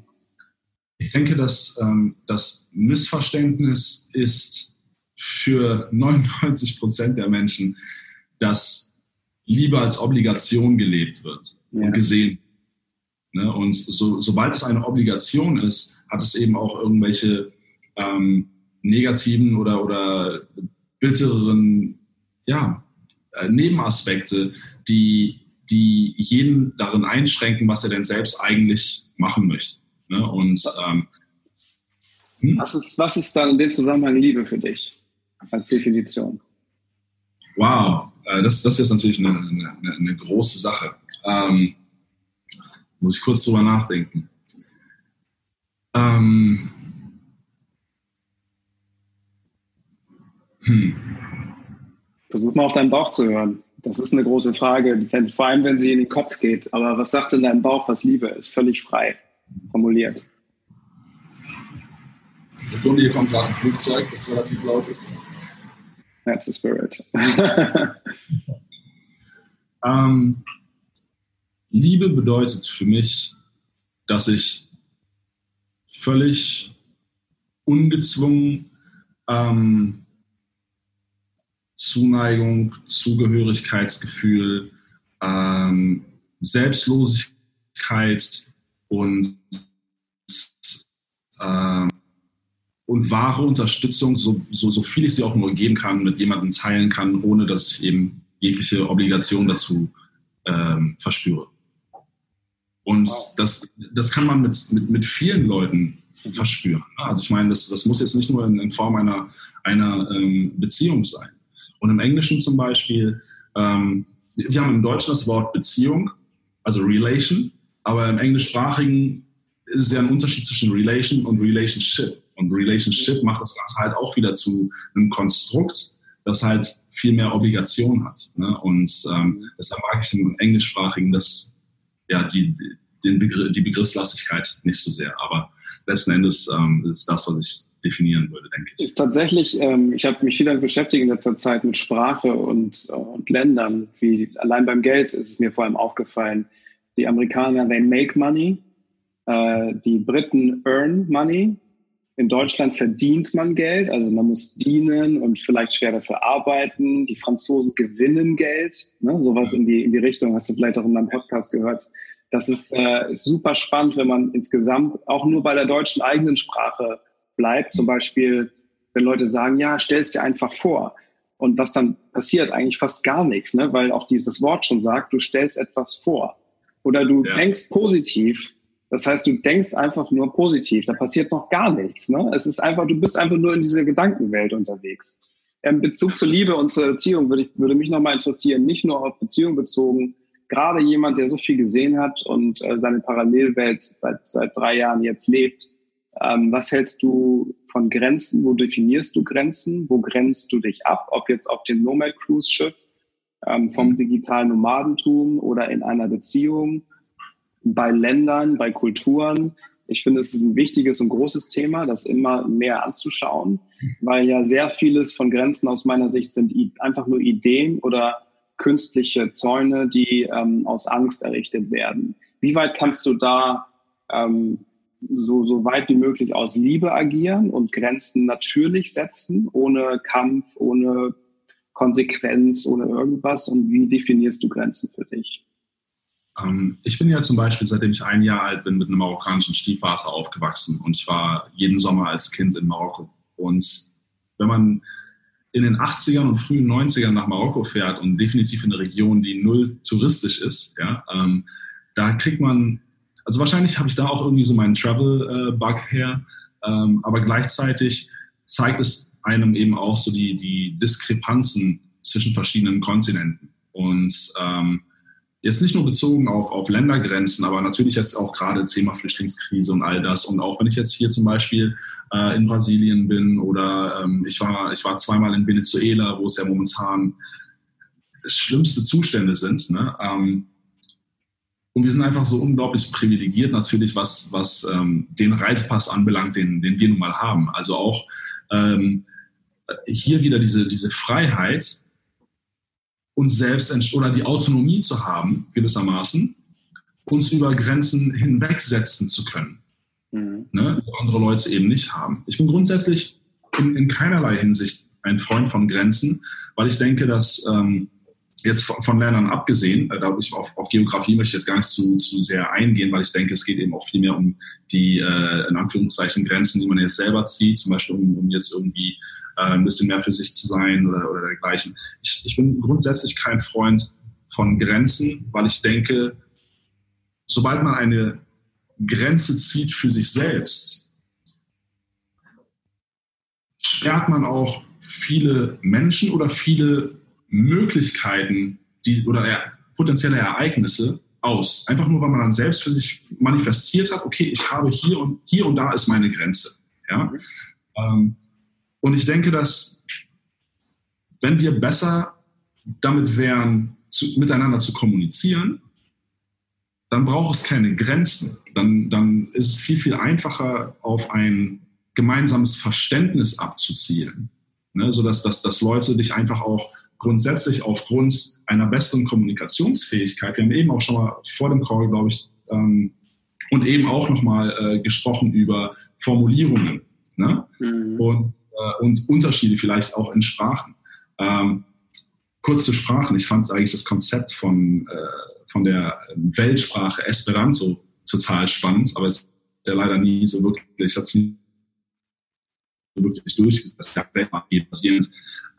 Ich denke, dass ähm, das Missverständnis ist für 99 Prozent der Menschen, dass Liebe als Obligation gelebt wird ja. und gesehen. Ne? Und so, sobald es eine Obligation ist, hat es eben auch irgendwelche ähm, negativen oder, oder bittereren ja, äh, Nebenaspekte, die, die jeden darin einschränken, was er denn selbst eigentlich machen möchte. Ne? Und ähm, hm? was, ist, was ist dann in dem Zusammenhang Liebe für dich als Definition? Wow, äh, das, das ist natürlich eine, eine, eine große Sache. Ähm, muss ich kurz drüber nachdenken. Ähm, hm. Versuch mal auf deinen Bauch zu hören. Das ist eine große Frage, vor allem wenn sie in den Kopf geht. Aber was sagt denn dein Bauch, was Liebe ist? Völlig frei formuliert. Sekunde, hier kommt gerade ein Flugzeug, das relativ laut ist. That's the spirit. ähm, Liebe bedeutet für mich, dass ich völlig ungezwungen ähm, Zuneigung, Zugehörigkeitsgefühl, ähm, Selbstlosigkeit und, äh, und wahre Unterstützung, so, so, so viel ich sie auch nur geben kann, mit jemandem teilen kann, ohne dass ich eben jegliche Obligation dazu ähm, verspüre. Und wow. das, das kann man mit, mit, mit vielen Leuten verspüren. Also ich meine, das, das muss jetzt nicht nur in, in Form einer, einer ähm, Beziehung sein. Und im Englischen zum Beispiel, ähm, wir haben im Deutschen das Wort Beziehung, also Relation, aber im Englischsprachigen ist es ja ein Unterschied zwischen Relation und Relationship. Und Relationship macht das Ganze halt auch wieder zu einem Konstrukt, das halt viel mehr Obligation hat. Ne? Und ähm, deshalb mag ich im Englischsprachigen das, ja, die, den Begr die Begriffslastigkeit nicht so sehr. Aber letzten Endes ähm, ist das, was ich definieren würde, denke ich. Ist tatsächlich, ähm, ich habe mich viel damit beschäftigt in letzter Zeit mit Sprache und, äh, und Ländern. Wie allein beim Geld ist es mir vor allem aufgefallen. Die Amerikaner, they make money. Äh, die Briten earn money. In Deutschland verdient man Geld, also man muss dienen und vielleicht schwer dafür arbeiten. Die Franzosen gewinnen Geld, ne? sowas in die, in die Richtung, hast du vielleicht auch in meinem Podcast gehört. Das ist äh, super spannend, wenn man insgesamt auch nur bei der deutschen eigenen Sprache bleibt. Zum Beispiel, wenn Leute sagen, ja, stell es dir einfach vor. Und was dann passiert, eigentlich fast gar nichts, ne? weil auch dieses Wort schon sagt, du stellst etwas vor. Oder du ja. denkst positiv Das heißt, du denkst einfach nur positiv, da passiert noch gar nichts. Ne? Es ist einfach, du bist einfach nur in dieser Gedankenwelt unterwegs. Im Bezug zur Liebe und zur Erziehung würde, ich, würde mich nochmal interessieren, nicht nur auf Beziehung bezogen, gerade jemand, der so viel gesehen hat und äh, seine Parallelwelt seit, seit drei Jahren jetzt lebt, ähm, was hältst du von Grenzen? Wo definierst du Grenzen? Wo grenzt du dich ab? Ob jetzt auf dem Nomad Cruise Schiff, ähm, vom digitalen Nomadentum oder in einer Beziehung, bei Ländern, bei Kulturen. Ich finde, es ist ein wichtiges und großes Thema, das immer mehr anzuschauen, weil ja sehr vieles von Grenzen aus meiner Sicht sind einfach nur Ideen oder künstliche Zäune, die ähm, aus Angst errichtet werden. Wie weit kannst du da ähm, so, so weit wie möglich aus Liebe agieren und Grenzen natürlich setzen, ohne Kampf, ohne Konsequenz, ohne irgendwas? Und wie definierst du Grenzen für dich? Ähm, ich bin ja zum Beispiel, seitdem ich ein Jahr alt bin, mit einem marokkanischen Stiefvater aufgewachsen und ich war jeden Sommer als Kind in Marokko. Und wenn man in den 80ern und frühen 90ern nach Marokko fährt und definitiv in eine Region, die null touristisch ist, ja, ähm, da kriegt man also wahrscheinlich habe ich da auch irgendwie so meinen Travel-Bug äh, her, ähm, aber gleichzeitig zeigt es einem eben auch so die, die Diskrepanzen zwischen verschiedenen Kontinenten. Und ähm, jetzt nicht nur bezogen auf, auf Ländergrenzen, aber natürlich jetzt auch gerade Thema Flüchtlingskrise und all das. Und auch wenn ich jetzt hier zum Beispiel äh, in Brasilien bin oder ähm, ich, war, ich war zweimal in Venezuela, wo es ja momentan schlimmste Zustände sind. Ne? Ähm, und wir sind einfach so unglaublich privilegiert natürlich, was, was ähm, den Reisepass anbelangt, den, den wir nun mal haben. Also auch ähm, hier wieder diese, diese Freiheit, uns selbst oder die Autonomie zu haben, gewissermaßen, uns über Grenzen hinwegsetzen zu können. Mhm. Ne, die andere Leute eben nicht haben. Ich bin grundsätzlich in, in keinerlei Hinsicht ein Freund von Grenzen, weil ich denke, dass ähm, jetzt von Lernern abgesehen, äh, da ich auf, auf Geografie möchte ich jetzt gar nicht zu, zu sehr eingehen, weil ich denke, es geht eben auch viel mehr um die, äh, in Anführungszeichen, Grenzen, die man jetzt selber zieht, zum Beispiel um, um jetzt irgendwie äh, ein bisschen mehr für sich zu sein oder, oder dergleichen. Ich, ich bin grundsätzlich kein Freund von Grenzen, weil ich denke, sobald man eine Grenze zieht für sich selbst, sperrt man auch viele Menschen oder viele Möglichkeiten die, oder er, potenzielle Ereignisse aus. Einfach nur, weil man dann selbst für sich manifestiert hat, okay, ich habe hier und hier und da ist meine Grenze. Ja? Mhm. Ähm, und ich denke, dass wenn wir besser damit wären, zu, miteinander zu kommunizieren, dann braucht es keine Grenzen. Dann, dann ist es viel, viel einfacher, auf ein gemeinsames Verständnis abzuzielen. Ne? Sodass dass, dass Leute dich einfach auch grundsätzlich aufgrund einer besseren Kommunikationsfähigkeit, wir haben eben auch schon mal vor dem Call, glaube ich, ähm, und eben auch nochmal äh, gesprochen über Formulierungen ne? Mhm. und, äh, und Unterschiede vielleicht auch in Sprachen. Ähm, kurz zu Sprachen, ich fand eigentlich das Konzept von, äh, von der Weltsprache Esperanto total spannend, aber es ist ja leider nie so wirklich, hat es nie wirklich durchgesetzt,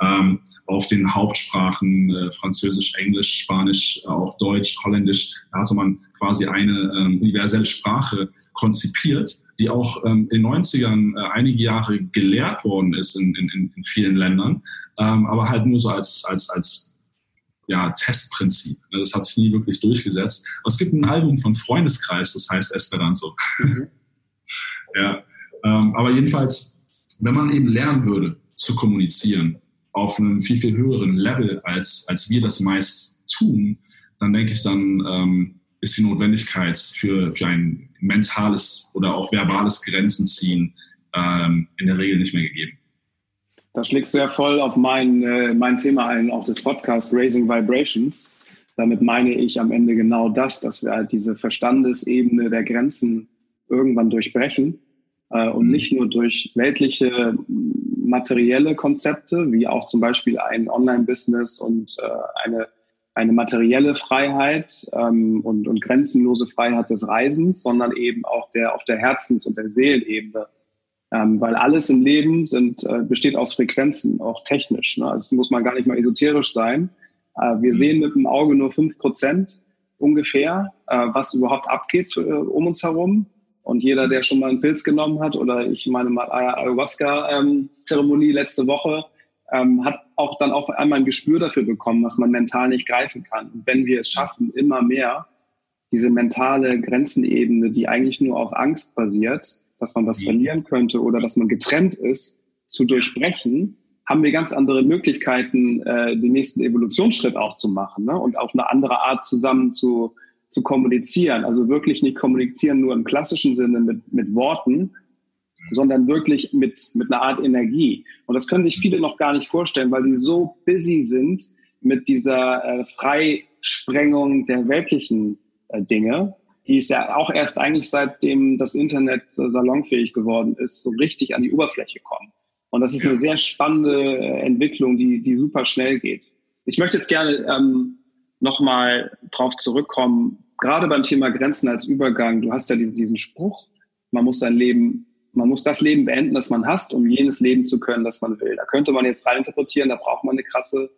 ähm, auf den Hauptsprachen äh, Französisch, Englisch, Spanisch, äh, auch Deutsch, Holländisch. Da hatte man quasi eine ähm, universelle Sprache konzipiert, die auch ähm, in den 90ern äh, einige Jahre gelehrt worden ist in, in, in vielen Ländern, ähm, aber halt nur so als, als, als ja, Testprinzip. Das hat sich nie wirklich durchgesetzt. Aber es gibt ein Album von Freundeskreis, das heißt Esperanto. Mhm. ja, ähm, aber jedenfalls, wenn man eben lernen würde zu kommunizieren, auf einem viel, viel höheren Level, als, als wir das meist tun, dann denke ich, dann ähm, ist die Notwendigkeit für, für ein mentales oder auch verbales Grenzenziehen ähm, in der Regel nicht mehr gegeben. Da schlägst du ja voll auf mein, äh, mein Thema ein, auch des Podcasts Raising Vibrations. Damit meine ich am Ende genau das, dass wir halt diese Verstandesebene der Grenzen irgendwann durchbrechen und mhm. nicht nur durch weltliche materielle Konzepte, wie auch zum Beispiel ein Online-Business und äh, eine, eine materielle Freiheit ähm, und, und grenzenlose Freiheit des Reisens, sondern eben auch der auf der Herzens- und der Seelenebene. Ähm, weil alles im Leben sind, äh, besteht aus Frequenzen, auch technisch. Ne? Also es muss man gar nicht mal esoterisch sein. Äh, wir mhm. sehen mit dem Auge nur fünf Prozent ungefähr, äh, was überhaupt abgeht äh, um uns herum. Und jeder, der schon mal einen Pilz genommen hat, oder ich meine mal Ayahuasca-Zeremonie letzte Woche, ähm, hat auch dann auf einmal ein Gespür dafür bekommen, was man mental nicht greifen kann. Und wenn wir es schaffen, immer mehr diese mentale Grenzenebene, die eigentlich nur auf Angst basiert, dass man was mhm. verlieren könnte oder dass man getrennt ist, zu durchbrechen, haben wir ganz andere Möglichkeiten, äh, den nächsten Evolutionsschritt auch zu machen ne? und auf eine andere Art zusammen zu, zu kommunizieren. Also wirklich nicht kommunizieren nur im klassischen Sinne mit, mit Worten, sondern wirklich mit, mit einer Art Energie. Und das können sich viele noch gar nicht vorstellen, weil die so busy sind mit dieser äh, Freisprengung der weltlichen äh, Dinge, die ist ja auch erst eigentlich seitdem das Internet äh, salonfähig geworden ist, so richtig an die Oberfläche kommen. Und das ist eine sehr spannende äh, Entwicklung, die, die super schnell geht. Ich möchte jetzt gerne ähm, nochmal drauf zurückkommen, gerade beim Thema Grenzen als Übergang. Du hast ja diesen, diesen Spruch, man muss sein Leben, man muss das Leben beenden, das man hasst, um jenes leben zu können, das man will. Da könnte man jetzt reininterpretieren, da braucht man eine krasse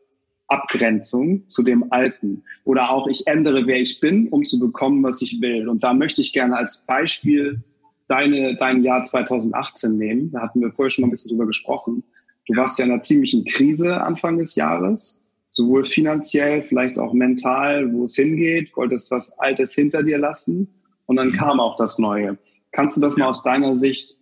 Abgrenzung zu dem Alten. Oder auch, ich ändere, wer ich bin, um zu bekommen, was ich will. Und da möchte ich gerne als Beispiel deine, dein Jahr 2018 nehmen. Da hatten wir vorher schon mal ein bisschen drüber gesprochen. Du warst ja in einer ziemlichen Krise Anfang des Jahres, sowohl finanziell, vielleicht auch mental, wo es hingeht, wolltest was Altes hinter dir lassen und dann kam auch das Neue. Kannst du das mal aus deiner Sicht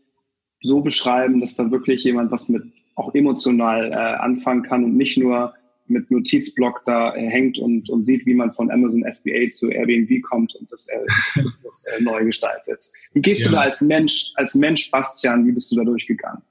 so beschreiben, dass da wirklich jemand was mit auch emotional äh, anfangen kann und nicht nur mit Notizblock da äh, hängt und, und sieht, wie man von Amazon FBA zu Airbnb kommt und das, äh, das, das äh, neu gestaltet. Wie gehst ja. du da als Mensch, als Mensch, Bastian, wie bist du da durchgegangen?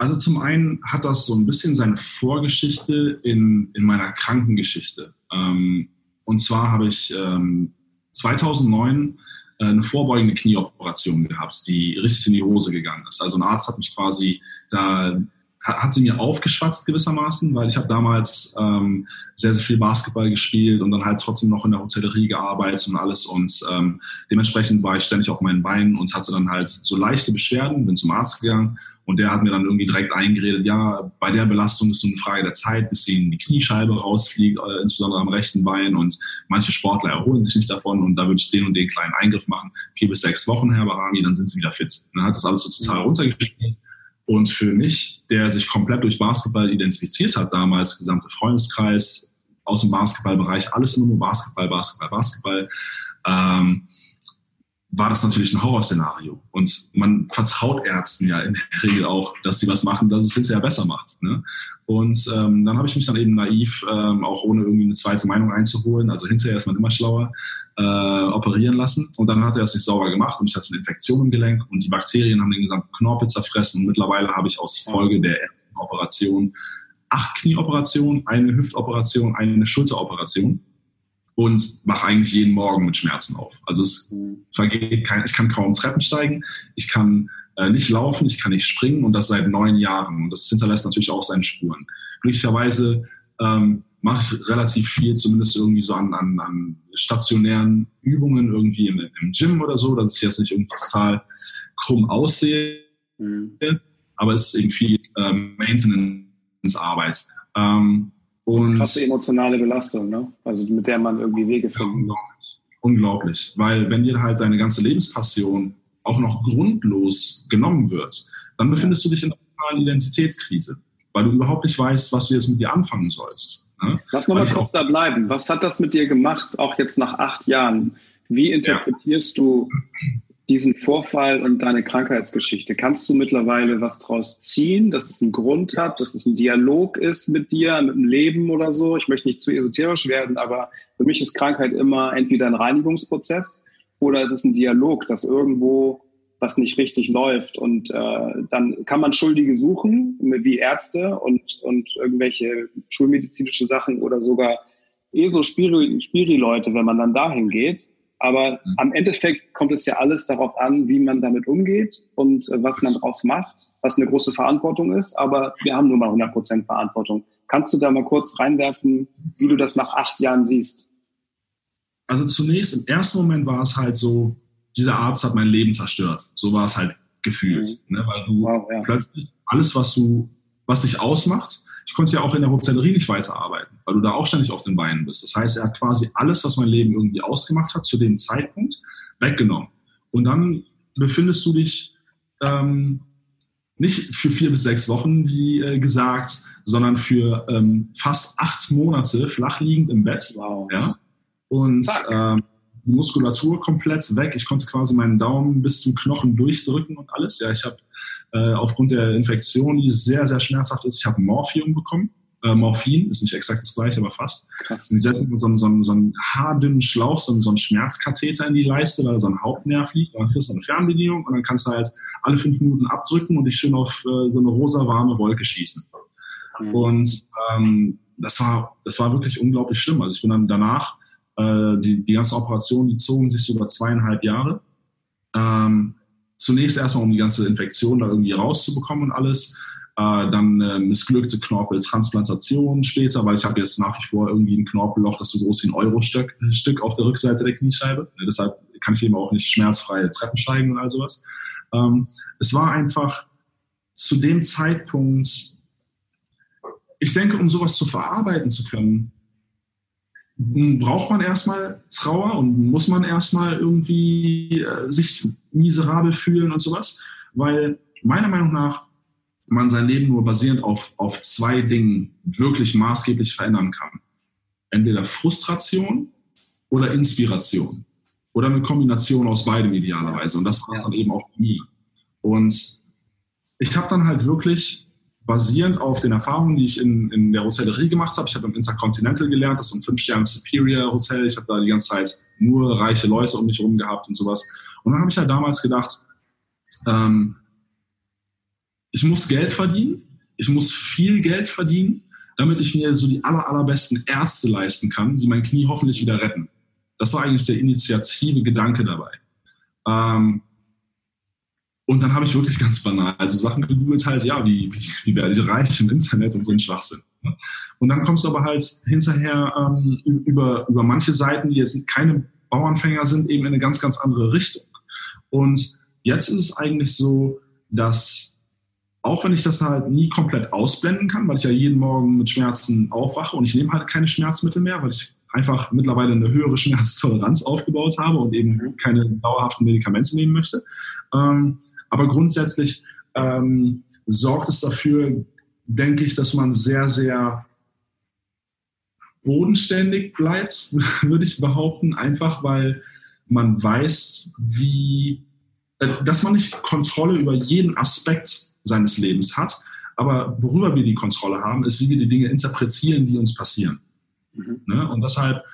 Also zum einen hat das so ein bisschen seine Vorgeschichte in, in meiner Krankengeschichte. Ähm, und zwar habe ich ähm, 2009 äh, eine vorbeugende Knieoperation gehabt, die richtig in die Hose gegangen ist. Also ein Arzt hat mich quasi da hat sie mir aufgeschwatzt gewissermaßen, weil ich habe damals ähm, sehr, sehr viel Basketball gespielt und dann halt trotzdem noch in der Hotellerie gearbeitet und alles und ähm, dementsprechend war ich ständig auf meinen Beinen und hatte dann halt so leichte Beschwerden, bin zum Arzt gegangen und der hat mir dann irgendwie direkt eingeredet, ja, bei der Belastung ist es eine Frage der Zeit, bis ihnen die Kniescheibe rausfliegt, äh, insbesondere am rechten Bein und manche Sportler erholen sich nicht davon und da würde ich den und den kleinen Eingriff machen, vier bis sechs Wochen, Herr Barami, dann sind sie wieder fit. Dann hat das alles so total runtergespielt und für mich, der sich komplett durch Basketball identifiziert hat, damals gesamte Freundeskreis, aus dem Basketballbereich, alles immer nur Basketball, Basketball, Basketball, ähm, war das natürlich ein Horrorszenario. Und man vertraut Ärzten ja in der Regel auch, dass sie was machen, dass es hinterher besser macht. Ne? Und ähm, dann habe ich mich dann eben naiv, ähm, auch ohne irgendwie eine zweite Meinung einzuholen, also hinterher ist man immer schlauer, äh, operieren lassen. Und dann hat er es nicht sauber gemacht und ich hatte eine Infektion im Gelenk und die Bakterien haben den gesamten Knorpel zerfressen. Und mittlerweile habe ich aus Folge der Operation acht Knieoperationen, eine Hüftoperation, eine Schulteroperation und mache eigentlich jeden Morgen mit Schmerzen auf. Also es vergeht kein, ich kann kaum Treppen steigen, ich kann äh, nicht laufen, ich kann nicht springen und das seit neun Jahren. Und das hinterlässt natürlich auch seine Spuren. Glücklicherweise ähm, mache ich relativ viel, zumindest irgendwie so an, an, an stationären Übungen irgendwie im, im Gym oder so, dass ich jetzt nicht irgendwie total krumm aussehe. Mhm. Aber es ist eben viel ähm, Maintenance-Arbeit. Ähm, und Krasse emotionale Belastung, ne? Also mit der man irgendwie Wege finden muss. unglaublich. unglaublich. Weil wenn dir halt deine ganze Lebenspassion auch noch grundlos genommen wird, dann befindest ja. du dich in einer totalen Identitätskrise, weil du überhaupt nicht weißt, was du jetzt mit dir anfangen sollst. Ne? Lass mal kurz da bleiben. Was hat das mit dir gemacht, auch jetzt nach acht Jahren? Wie interpretierst ja. du diesen Vorfall und deine Krankheitsgeschichte? Kannst du mittlerweile was draus ziehen, dass es einen Grund hat, dass es ein Dialog ist mit dir, mit dem Leben oder so? Ich möchte nicht zu esoterisch werden, aber für mich ist Krankheit immer entweder ein Reinigungsprozess oder es ist ein Dialog, dass irgendwo was nicht richtig läuft. Und äh, dann kann man Schuldige suchen, wie Ärzte und, und irgendwelche schulmedizinische Sachen oder sogar eh so Spiri-Leute, wenn man dann dahin geht. Aber mhm. am Endeffekt kommt es ja alles darauf an, wie man damit umgeht und äh, was man daraus macht, was eine große Verantwortung ist. Aber wir haben nur mal 100 Prozent Verantwortung. Kannst du da mal kurz reinwerfen, wie du das nach acht Jahren siehst? Also zunächst, im ersten Moment war es halt so, dieser Arzt hat mein Leben zerstört. So war es halt gefühlt. Mhm. Ne? Weil du wow, ja. plötzlich alles, was du, was dich ausmacht, ich konnte ja auch in der Hotellerie nicht weiterarbeiten. weil du da auch ständig auf den Beinen bist. Das heißt, er hat quasi alles, was mein Leben irgendwie ausgemacht hat, zu dem Zeitpunkt weggenommen. Und dann befindest du dich ähm, nicht für vier bis sechs Wochen, wie äh, gesagt, sondern für ähm, fast acht Monate flach liegend im Bett. Wow. Ja? Und ähm, Muskulatur komplett weg. Ich konnte quasi meinen Daumen bis zum Knochen durchdrücken und alles. Ja, ich habe äh, aufgrund der Infektion, die sehr, sehr schmerzhaft ist, ich habe Morphium bekommen. Äh, Morphin ist nicht exakt das gleiche, aber fast. Krass. Und die setzen so, so, so einen haardünnen Schlauch, so, so einen Schmerzkatheter in die Leiste, weil da so ein Hauptnerv liegt. Dann kriegst du eine Fernbedienung und dann kannst du halt alle fünf Minuten abdrücken und dich schön auf äh, so eine rosa warme Wolke schießen. Mhm. Und ähm, das war, das war wirklich unglaublich schlimm. Also ich bin dann danach äh, die, die ganzen Operationen, die zogen sich so über zweieinhalb Jahre. Ähm, zunächst erstmal, um die ganze Infektion da irgendwie rauszubekommen und alles. Äh, dann äh, missglückte Knorpeltransplantation später, weil ich habe jetzt nach wie vor irgendwie ein Knorpelloch, das so groß wie ein Euro-Stück Stück auf der Rückseite der Kniescheibe. Ja, deshalb kann ich eben auch nicht schmerzfreie Treppen steigen und all sowas. Ähm, es war einfach zu dem Zeitpunkt, ich denke, um sowas zu verarbeiten zu können, braucht man erstmal Trauer und muss man erstmal irgendwie äh, sich miserabel fühlen und sowas, weil meiner Meinung nach man sein Leben nur basierend auf, auf zwei Dingen wirklich maßgeblich verändern kann. Entweder Frustration oder Inspiration. Oder eine Kombination aus beidem idealerweise. Und das war es dann eben auch bei mir. Und ich habe dann halt wirklich basierend auf den Erfahrungen, die ich in, in der Hotellerie gemacht habe. Ich habe im Intercontinental gelernt, das ist ein fünf-Sterne Superior Hotel. Ich habe da die ganze Zeit nur reiche Leute um mich herum gehabt und sowas. Und dann habe ich halt damals gedacht, ähm, ich muss Geld verdienen, ich muss viel Geld verdienen, damit ich mir so die aller, allerbesten Ärzte leisten kann, die mein Knie hoffentlich wieder retten. Das war eigentlich der initiative Gedanke dabei. Ähm, und dann habe ich wirklich ganz banal also Sachen gegoogelt, halt, ja, wie, wie, wie werde ich reich im Internet und so ein Schwachsinn. Ne? Und dann kommst du aber halt hinterher ähm, über, über manche Seiten, die jetzt keine Bauernfänger sind, eben in eine ganz, ganz andere Richtung. Und jetzt ist es eigentlich so, dass auch wenn ich das halt nie komplett ausblenden kann, weil ich ja jeden Morgen mit Schmerzen aufwache und ich nehme halt keine Schmerzmittel mehr, weil ich einfach mittlerweile eine höhere Schmerztoleranz aufgebaut habe und eben keine dauerhaften Medikamente nehmen möchte. Ähm, aber grundsätzlich ähm, sorgt es dafür, denke ich, dass man sehr, sehr bodenständig bleibt, würde ich behaupten, einfach weil man weiß, wie, äh, dass man nicht Kontrolle über jeden Aspekt seines Lebens hat, aber worüber wir die Kontrolle haben, ist, wie wir die Dinge interpretieren, die uns passieren. Mhm. Ne? Und deshalb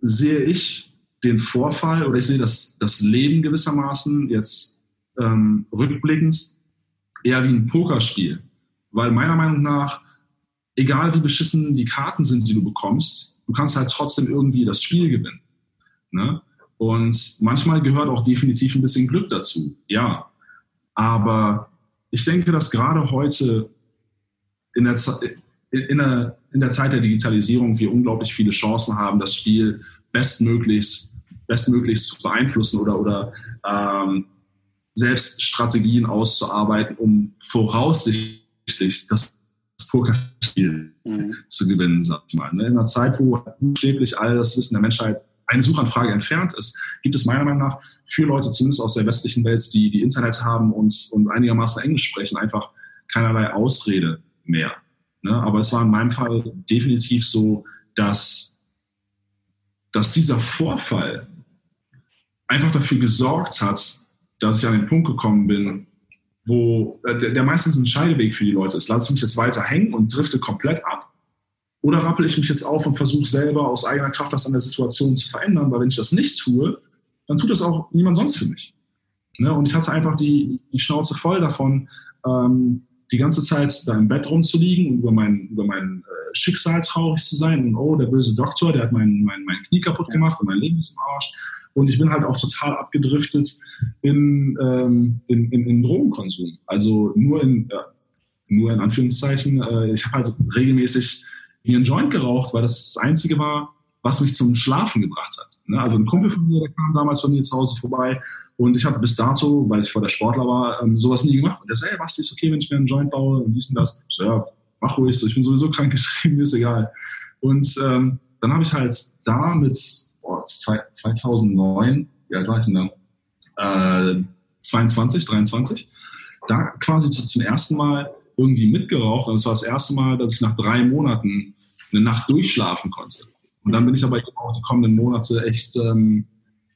sehe ich den Vorfall oder ich sehe das, das Leben gewissermaßen jetzt ähm, rückblickend eher wie ein Pokerspiel. Weil meiner Meinung nach, egal wie beschissen die Karten sind, die du bekommst, du kannst halt trotzdem irgendwie das Spiel gewinnen. Ne? Und manchmal gehört auch definitiv ein bisschen Glück dazu, ja. Aber ich denke, dass gerade heute in der, in, der, in der Zeit der Digitalisierung wir unglaublich viele Chancen haben, das Spiel bestmöglichst, bestmöglichst zu beeinflussen oder, oder ähm, selbst Strategien auszuarbeiten, um voraussichtlich das Pokerspiel mhm. zu gewinnen, sag ich mal. Ne? In einer Zeit, wo buchstäblich all das Wissen der Menschheit eine Suchanfrage entfernt ist, gibt es meiner Meinung nach für Leute, zumindest aus der westlichen Welt, die die Internet haben und, und einigermaßen Englisch sprechen, einfach keinerlei Ausrede mehr. Ne? Aber es war in meinem Fall definitiv so, dass, dass dieser Vorfall einfach dafür gesorgt hat, dass ich an den Punkt gekommen bin, wo äh, der, meistens ein Scheideweg für die Leute ist. Lasse ich mich jetzt weiter hängen und drifte komplett ab? Oder rappel ich mich jetzt auf und versuche selber aus eigener Kraft was an der Situation zu verändern? Weil wenn ich das nicht tue, dann tut das auch niemand sonst für mich. Ne? Und ich hatte einfach die, die Schnauze voll davon, ähm, die ganze Zeit da im Bett rumzuliegen und über mein, über mein äh, Schicksal traurig zu sein und oh, der böse Doktor, der hat mein, mein, mein Knie kaputt gemacht und mein Leben ist im Arsch. Und ich bin halt auch total abgedriftet in, ähm, in, in, in Drogenkonsum. Also nur in, äh, nur in Anführungszeichen, äh, ich habe halt regelmäßig ihren Joint geraucht, weil das das Einzige war, was mich zum Schlafen gebracht hat. Ne? Also ein Kumpel von mir, der kam damals bei mir zu Hause vorbei und ich habe bis dato, weil ich vor der Sportler war, ähm, sowas nie gemacht. Und der sagt, hey, was ist okay, wenn ich mir einen Joint baue und dies und das. Ich so, ja, mach ruhig, so, ich bin sowieso krank geschrieben, mir ist egal. Und ähm, dann habe ich halt da mit oh, 2009, wie alt war ich denn da? Äh, 22, 23, da quasi zum ersten Mal irgendwie mitgeraucht. Und es war das erste Mal, dass ich nach drei Monaten eine Nacht durchschlafen konnte. Und dann bin ich aber auch die kommenden Monate echt ähm,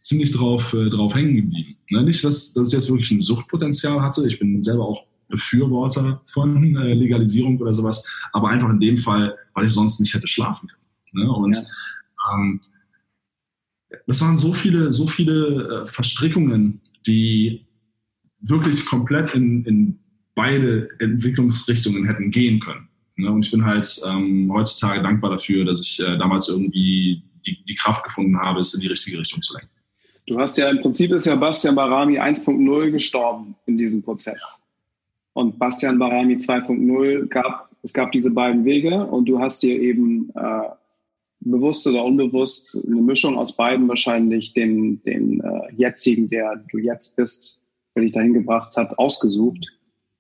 ziemlich drauf, äh, drauf hängen geblieben. Ne? Nicht, dass, dass ich jetzt wirklich ein Suchtpotenzial hatte. Ich bin selber auch Befürworter von äh, Legalisierung oder sowas. Aber einfach in dem Fall, weil ich sonst nicht hätte schlafen können. Ne? Und ja. ähm, das waren so viele, so viele äh, Verstrickungen, die wirklich komplett in, in beide Entwicklungsrichtungen hätten gehen können. Ne? Und ich bin halt ähm, heutzutage dankbar dafür, dass ich äh, damals irgendwie die, die Kraft gefunden habe, es in die richtige Richtung zu lenken. Du hast ja im Prinzip ist ja Bastian Barami 1.0 gestorben in diesem Prozess. Und Bastian Barami 2.0 gab, es gab diese beiden Wege und du hast dir eben äh, bewusst oder unbewusst eine Mischung aus beiden wahrscheinlich den, den äh, jetzigen, der du jetzt bist, der dich dahin gebracht hat, ausgesucht.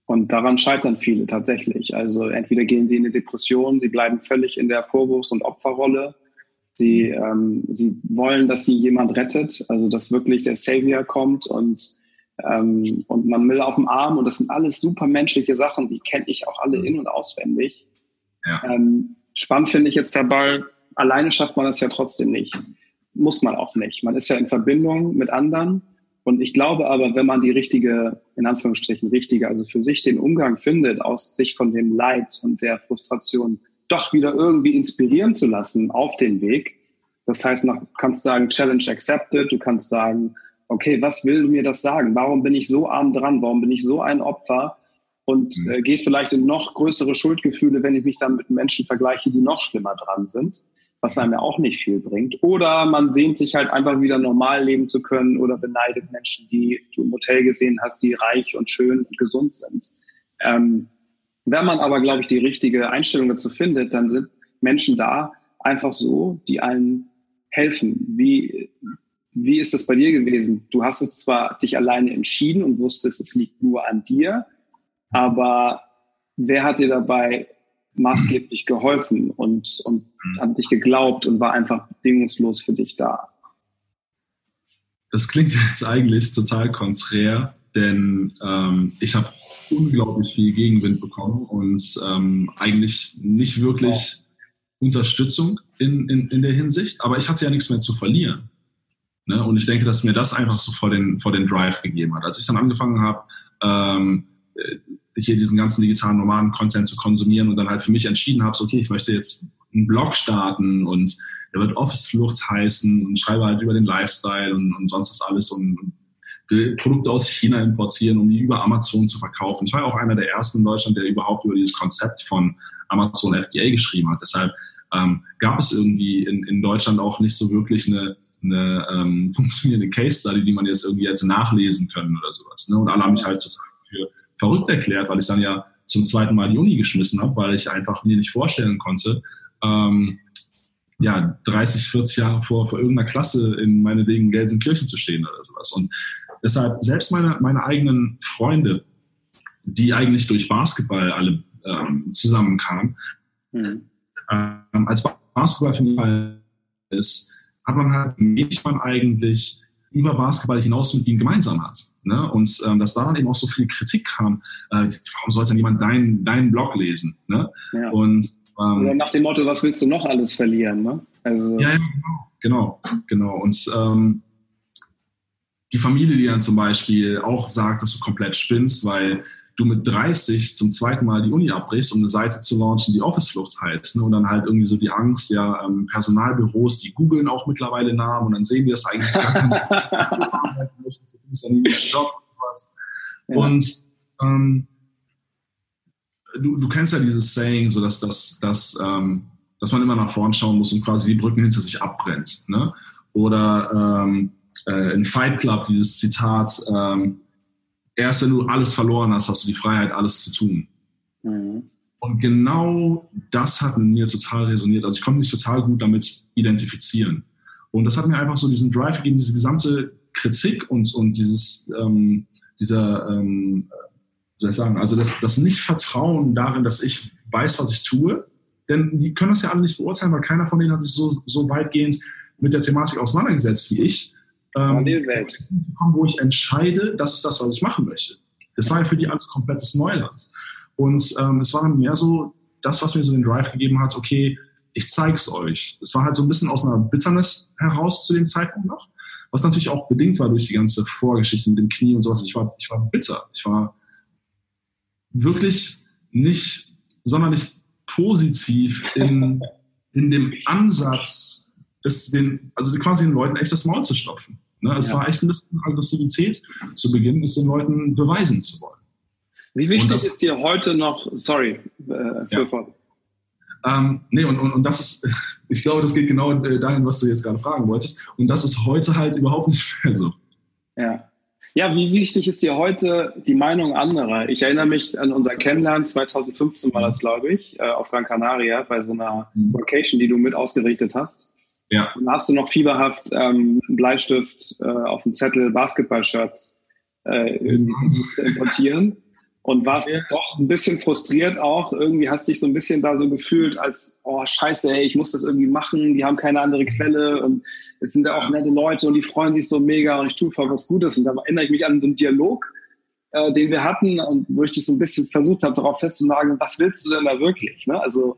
Und daran scheitern viele tatsächlich. Also entweder gehen sie in eine Depression, sie bleiben völlig in der Vorwurfs- und Opferrolle. Sie, ähm, sie wollen, dass sie jemand rettet, also dass wirklich der Savior kommt und, ähm, und man will auf dem Arm. Und das sind alles super menschliche Sachen, die kenne ich auch alle in- und auswendig. Ja. Ähm, spannend finde ich jetzt dabei, alleine schafft man das ja trotzdem nicht. Muss man auch nicht. Man ist ja in Verbindung mit anderen und ich glaube aber, wenn man die richtige, in Anführungsstrichen richtige, also für sich den Umgang findet, aus sich von dem Leid und der Frustration doch wieder irgendwie inspirieren zu lassen auf den Weg. Das heißt, du kannst sagen, Challenge accepted, du kannst sagen, okay, was will mir das sagen? Warum bin ich so arm dran? Warum bin ich so ein Opfer? Und mhm. äh, gehe vielleicht in noch größere Schuldgefühle, wenn ich mich dann mit Menschen vergleiche, die noch schlimmer dran sind was einem ja auch nicht viel bringt. Oder man sehnt sich halt einfach wieder normal leben zu können oder beneidet Menschen, die du im Hotel gesehen hast, die reich und schön und gesund sind. Ähm, wenn man aber, glaube ich, die richtige Einstellung dazu findet, dann sind Menschen da einfach so, die einem helfen. Wie, wie ist das bei dir gewesen? Du hast es zwar dich alleine entschieden und wusstest, es liegt nur an dir, aber wer hat dir dabei maßgeblich geholfen und, und mhm. an dich geglaubt und war einfach bedingungslos für dich da. Das klingt jetzt eigentlich total konträr, denn ähm, ich habe unglaublich viel Gegenwind bekommen und ähm, eigentlich nicht wirklich wow. Unterstützung in, in, in der Hinsicht, aber ich hatte ja nichts mehr zu verlieren. Ne? Und ich denke, dass mir das einfach so vor den, vor den Drive gegeben hat. Als ich dann angefangen habe, ähm, hier diesen ganzen digitalen normalen Content zu konsumieren und dann halt für mich entschieden habe, so, okay, ich möchte jetzt einen Blog starten und der wird Office Flucht heißen und schreibe halt über den Lifestyle und, und sonst was alles und, will Produkte aus China importieren, um die über Amazon zu verkaufen. Ich war auch einer der ersten in Deutschland, der überhaupt über dieses Konzept von Amazon FBA geschrieben hat. Deshalb ähm, gab es irgendwie in, in Deutschland auch nicht so wirklich eine, eine ähm, funktionierende Case Study, die man jetzt irgendwie jetzt nachlesen können oder sowas. Ne? Und alle haben mich halt für verrückt erklärt, weil ich dann ja zum zweiten Mal die Uni geschmissen habe, weil ich einfach mir nicht vorstellen konnte, ähm, ja, 30, 40 Jahre vor, vor irgendeiner Klasse in meinetwegen Gelsenkirchen zu stehen oder sowas. Und deshalb, selbst meine, meine eigenen Freunde, die eigentlich durch Basketball alle ähm, zusammenkamen, mhm. ähm, als Basketball für mich ist, hat man halt man eigentlich über Basketball hinaus mit ihnen gemeinsam hat. Ne? Und ähm, dass da dann eben auch so viel Kritik kam, äh, warum sollte dann jemand deinen deinen Blog lesen? Ne? Ja. Und ähm, nach dem Motto, was willst du noch alles verlieren? Ne? Also ja, ja, genau, genau, genau. Und ähm, die Familie, die dann zum Beispiel auch sagt, dass du komplett spinnst, weil du mit 30 zum zweiten Mal die Uni abbrichst, um eine Seite zu launchen, die Office-Flucht heißt. Ne? Und dann halt irgendwie so die Angst, ja, ähm, Personalbüros, die googeln auch mittlerweile Namen und dann sehen wir das eigentlich gar nicht. Job Ja. Und ähm, du, du kennst ja dieses Saying, so dass, dass, dass, ähm, dass man immer nach vorn schauen muss und quasi die Brücken hinter sich abbrennt. Ne? Oder ähm, äh, in Fight Club dieses Zitat, ähm, erst wenn du alles verloren hast, hast du die Freiheit, alles zu tun. Mhm. Und genau das hat mit mir total resoniert. Also ich konnte mich total gut damit identifizieren. Und das hat mir einfach so diesen Drive gegeben, diese gesamte Kritik und, und dieses, ähm, dieser, ähm, wie soll ich sagen, also das, das Nicht-Vertrauen darin, dass ich weiß, was ich tue, denn die können das ja alle nicht beurteilen, weil keiner von denen hat sich so, so weitgehend mit der Thematik auseinandergesetzt wie ich. Ähm, Welt. Wo ich entscheide, das ist das, was ich machen möchte. Das war ja für die alles komplettes Neuland. Und ähm, es war mehr so das, was mir so den Drive gegeben hat, okay, ich zeig's euch. Es war halt so ein bisschen aus einer Bitternis heraus zu dem Zeitpunkt noch, was natürlich auch bedingt war durch die ganze Vorgeschichte mit dem Knie und sowas. Ich war, ich war bitter. Ich war wirklich nicht sonderlich positiv in, in dem Ansatz, es den, also quasi den Leuten echt das Maul zu stopfen. Ne? Es ja. war echt ein bisschen Aggressivität zu Beginn, es den Leuten beweisen zu wollen. Wie wichtig das, ist dir heute noch, sorry, äh, für ja. Ähm, nee, und, und, und das ist, ich glaube, das geht genau äh, dahin, was du jetzt gerade fragen wolltest. Und das ist heute halt überhaupt nicht mehr so. Ja. Ja, wie wichtig ist dir heute die Meinung anderer? Ich erinnere mich an unser Kennenlernen, 2015 war das, glaube ich, äh, auf Gran Canaria, bei so einer mhm. Vacation, die du mit ausgerichtet hast. Ja. Und hast du noch fieberhaft ähm, einen Bleistift äh, auf dem Zettel Basketball-Shirts äh, importieren und warst ja. doch ein bisschen frustriert auch. Irgendwie hast dich so ein bisschen da so gefühlt, als, oh scheiße, ey, ich muss das irgendwie machen, die haben keine andere Quelle und es sind ja auch nette Leute und die freuen sich so mega und ich tue voll was Gutes. Und da erinnere ich mich an den Dialog, äh, den wir hatten und wo ich dich so ein bisschen versucht habe, darauf festzunageln, was willst du denn da wirklich? Ne? Also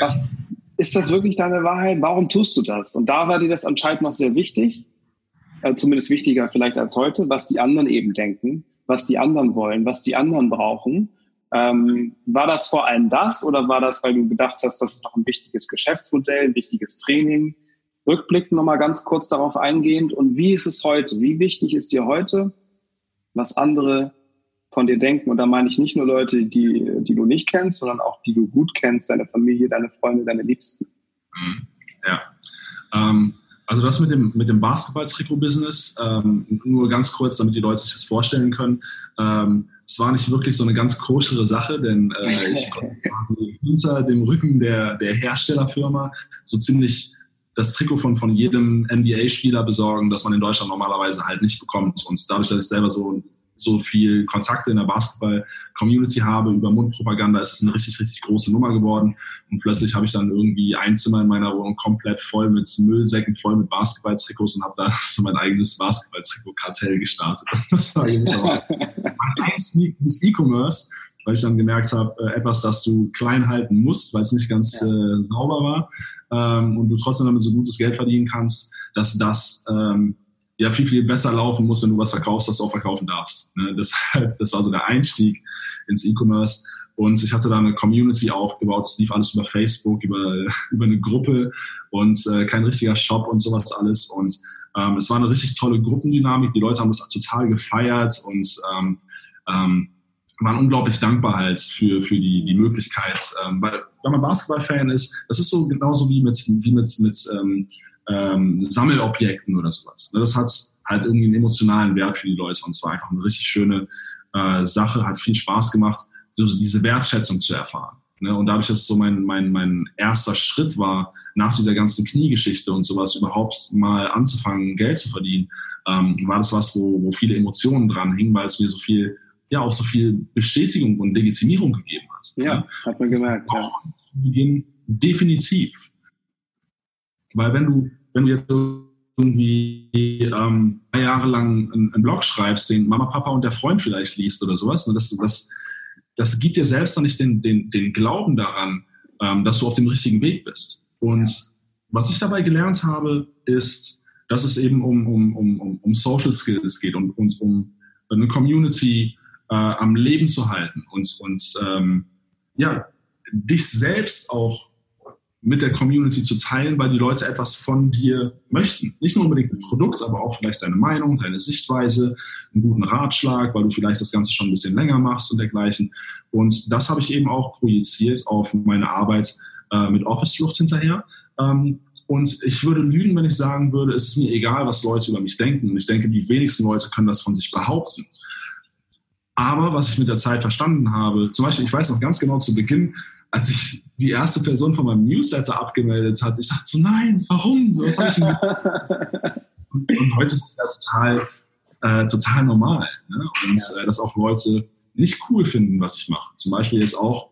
was ist das wirklich deine Wahrheit? Warum tust du das? Und da war dir das anscheinend noch sehr wichtig, äh, zumindest wichtiger vielleicht als heute, was die anderen eben denken was die anderen wollen, was die anderen brauchen. Ähm, war das vor allem das oder war das, weil du gedacht hast, das ist noch ein wichtiges Geschäftsmodell, ein wichtiges Training? Rückblick nochmal ganz kurz darauf eingehend. Und wie ist es heute? Wie wichtig ist dir heute, was andere von dir denken? Und da meine ich nicht nur Leute, die, die du nicht kennst, sondern auch die du gut kennst, deine Familie, deine Freunde, deine Liebsten. Mhm. Ja. Ähm, also das mit dem, mit dem Basketball-Trikot-Business, ähm, nur ganz kurz, damit die Leute sich das vorstellen können. Ähm, es war nicht wirklich so eine ganz koschere Sache, denn äh, ich konnte quasi hinter dem Rücken der, der Herstellerfirma so ziemlich das Trikot von, von jedem NBA-Spieler besorgen, das man in Deutschland normalerweise halt nicht bekommt. Und dadurch, dass ich selber so so viel Kontakte in der Basketball-Community habe, über Mundpropaganda ist es eine richtig, richtig große Nummer geworden. Und plötzlich habe ich dann irgendwie ein Zimmer in meiner Wohnung komplett voll mit Müllsäcken, voll mit Basketball-Trikots und habe da so mein eigenes Basketball-Trikot-Kartell gestartet. Das war gewissermaßen mein Einstieg ins E-Commerce, weil ich dann gemerkt habe, äh, etwas, das du klein halten musst, weil es nicht ganz ja. äh, sauber war ähm, und du trotzdem damit so gutes Geld verdienen kannst, dass das ähm, ja viel, viel besser laufen muss, wenn du was verkaufst, das du auch verkaufen darfst. Ne? Deshalb, das war so der Einstieg ins E-Commerce. Und ich hatte da eine Community aufgebaut, das lief alles über Facebook, über, über eine Gruppe und äh, kein richtiger Shop und sowas alles. Und ähm, es war eine richtig tolle Gruppendynamik. Die Leute haben das total gefeiert und ähm, ähm, waren unglaublich dankbar halt für, für die, die Möglichkeit. Ähm, weil, wenn man Basketball-Fan ist, das ist so genauso wie mit, wie mit, mit ähm, ähm, Sammelobjekten oder sowas. Ne, das hat halt irgendwie einen emotionalen Wert für die Leute und zwar einfach eine richtig schöne äh, Sache, hat viel Spaß gemacht, so diese Wertschätzung zu erfahren. Ne? Und dadurch, dass es so mein, mein, mein erster Schritt war, nach dieser ganzen Kniegeschichte und sowas überhaupt mal anzufangen, Geld zu verdienen, ähm, war das was, wo, wo viele Emotionen dran hingen, weil es mir so viel, ja, auch so viel Bestätigung und Legitimierung gegeben hat. Ja, ne? hat man gemerkt. Auch ja. Beginn definitiv. Weil wenn du, wenn du jetzt irgendwie ähm, drei Jahre lang einen, einen, Blog schreibst, den Mama, Papa und der Freund vielleicht liest oder sowas, ne, das, das, das gibt dir selbst dann nicht den, den, den Glauben daran, ähm, dass du auf dem richtigen Weg bist. Und was ich dabei gelernt habe, ist, dass es eben um, um, um, um Social Skills geht und, und um eine Community äh, am Leben zu halten und, und ähm, ja, dich selbst auch mit der Community zu teilen, weil die Leute etwas von dir möchten. Nicht nur unbedingt ein Produkt, aber auch vielleicht deine Meinung, deine Sichtweise, einen guten Ratschlag, weil du vielleicht das Ganze schon ein bisschen länger machst und dergleichen. Und das habe ich eben auch projiziert auf meine Arbeit äh, mit Office Flucht hinterher. Ähm, und ich würde lügen, wenn ich sagen würde, es ist mir egal, was Leute über mich denken. Und ich denke, die wenigsten Leute können das von sich behaupten. Aber was ich mit der Zeit verstanden habe, zum Beispiel, ich weiß noch ganz genau zu Beginn, als ich die erste Person von meinem Newsletter abgemeldet hat, ich dachte so, nein, warum? So, was ich und, und, heute ist es ja total, äh, total normal. Ne? Und ja. äh, dass auch Leute nicht cool finden, was ich mache. Zum Beispiel jetzt auch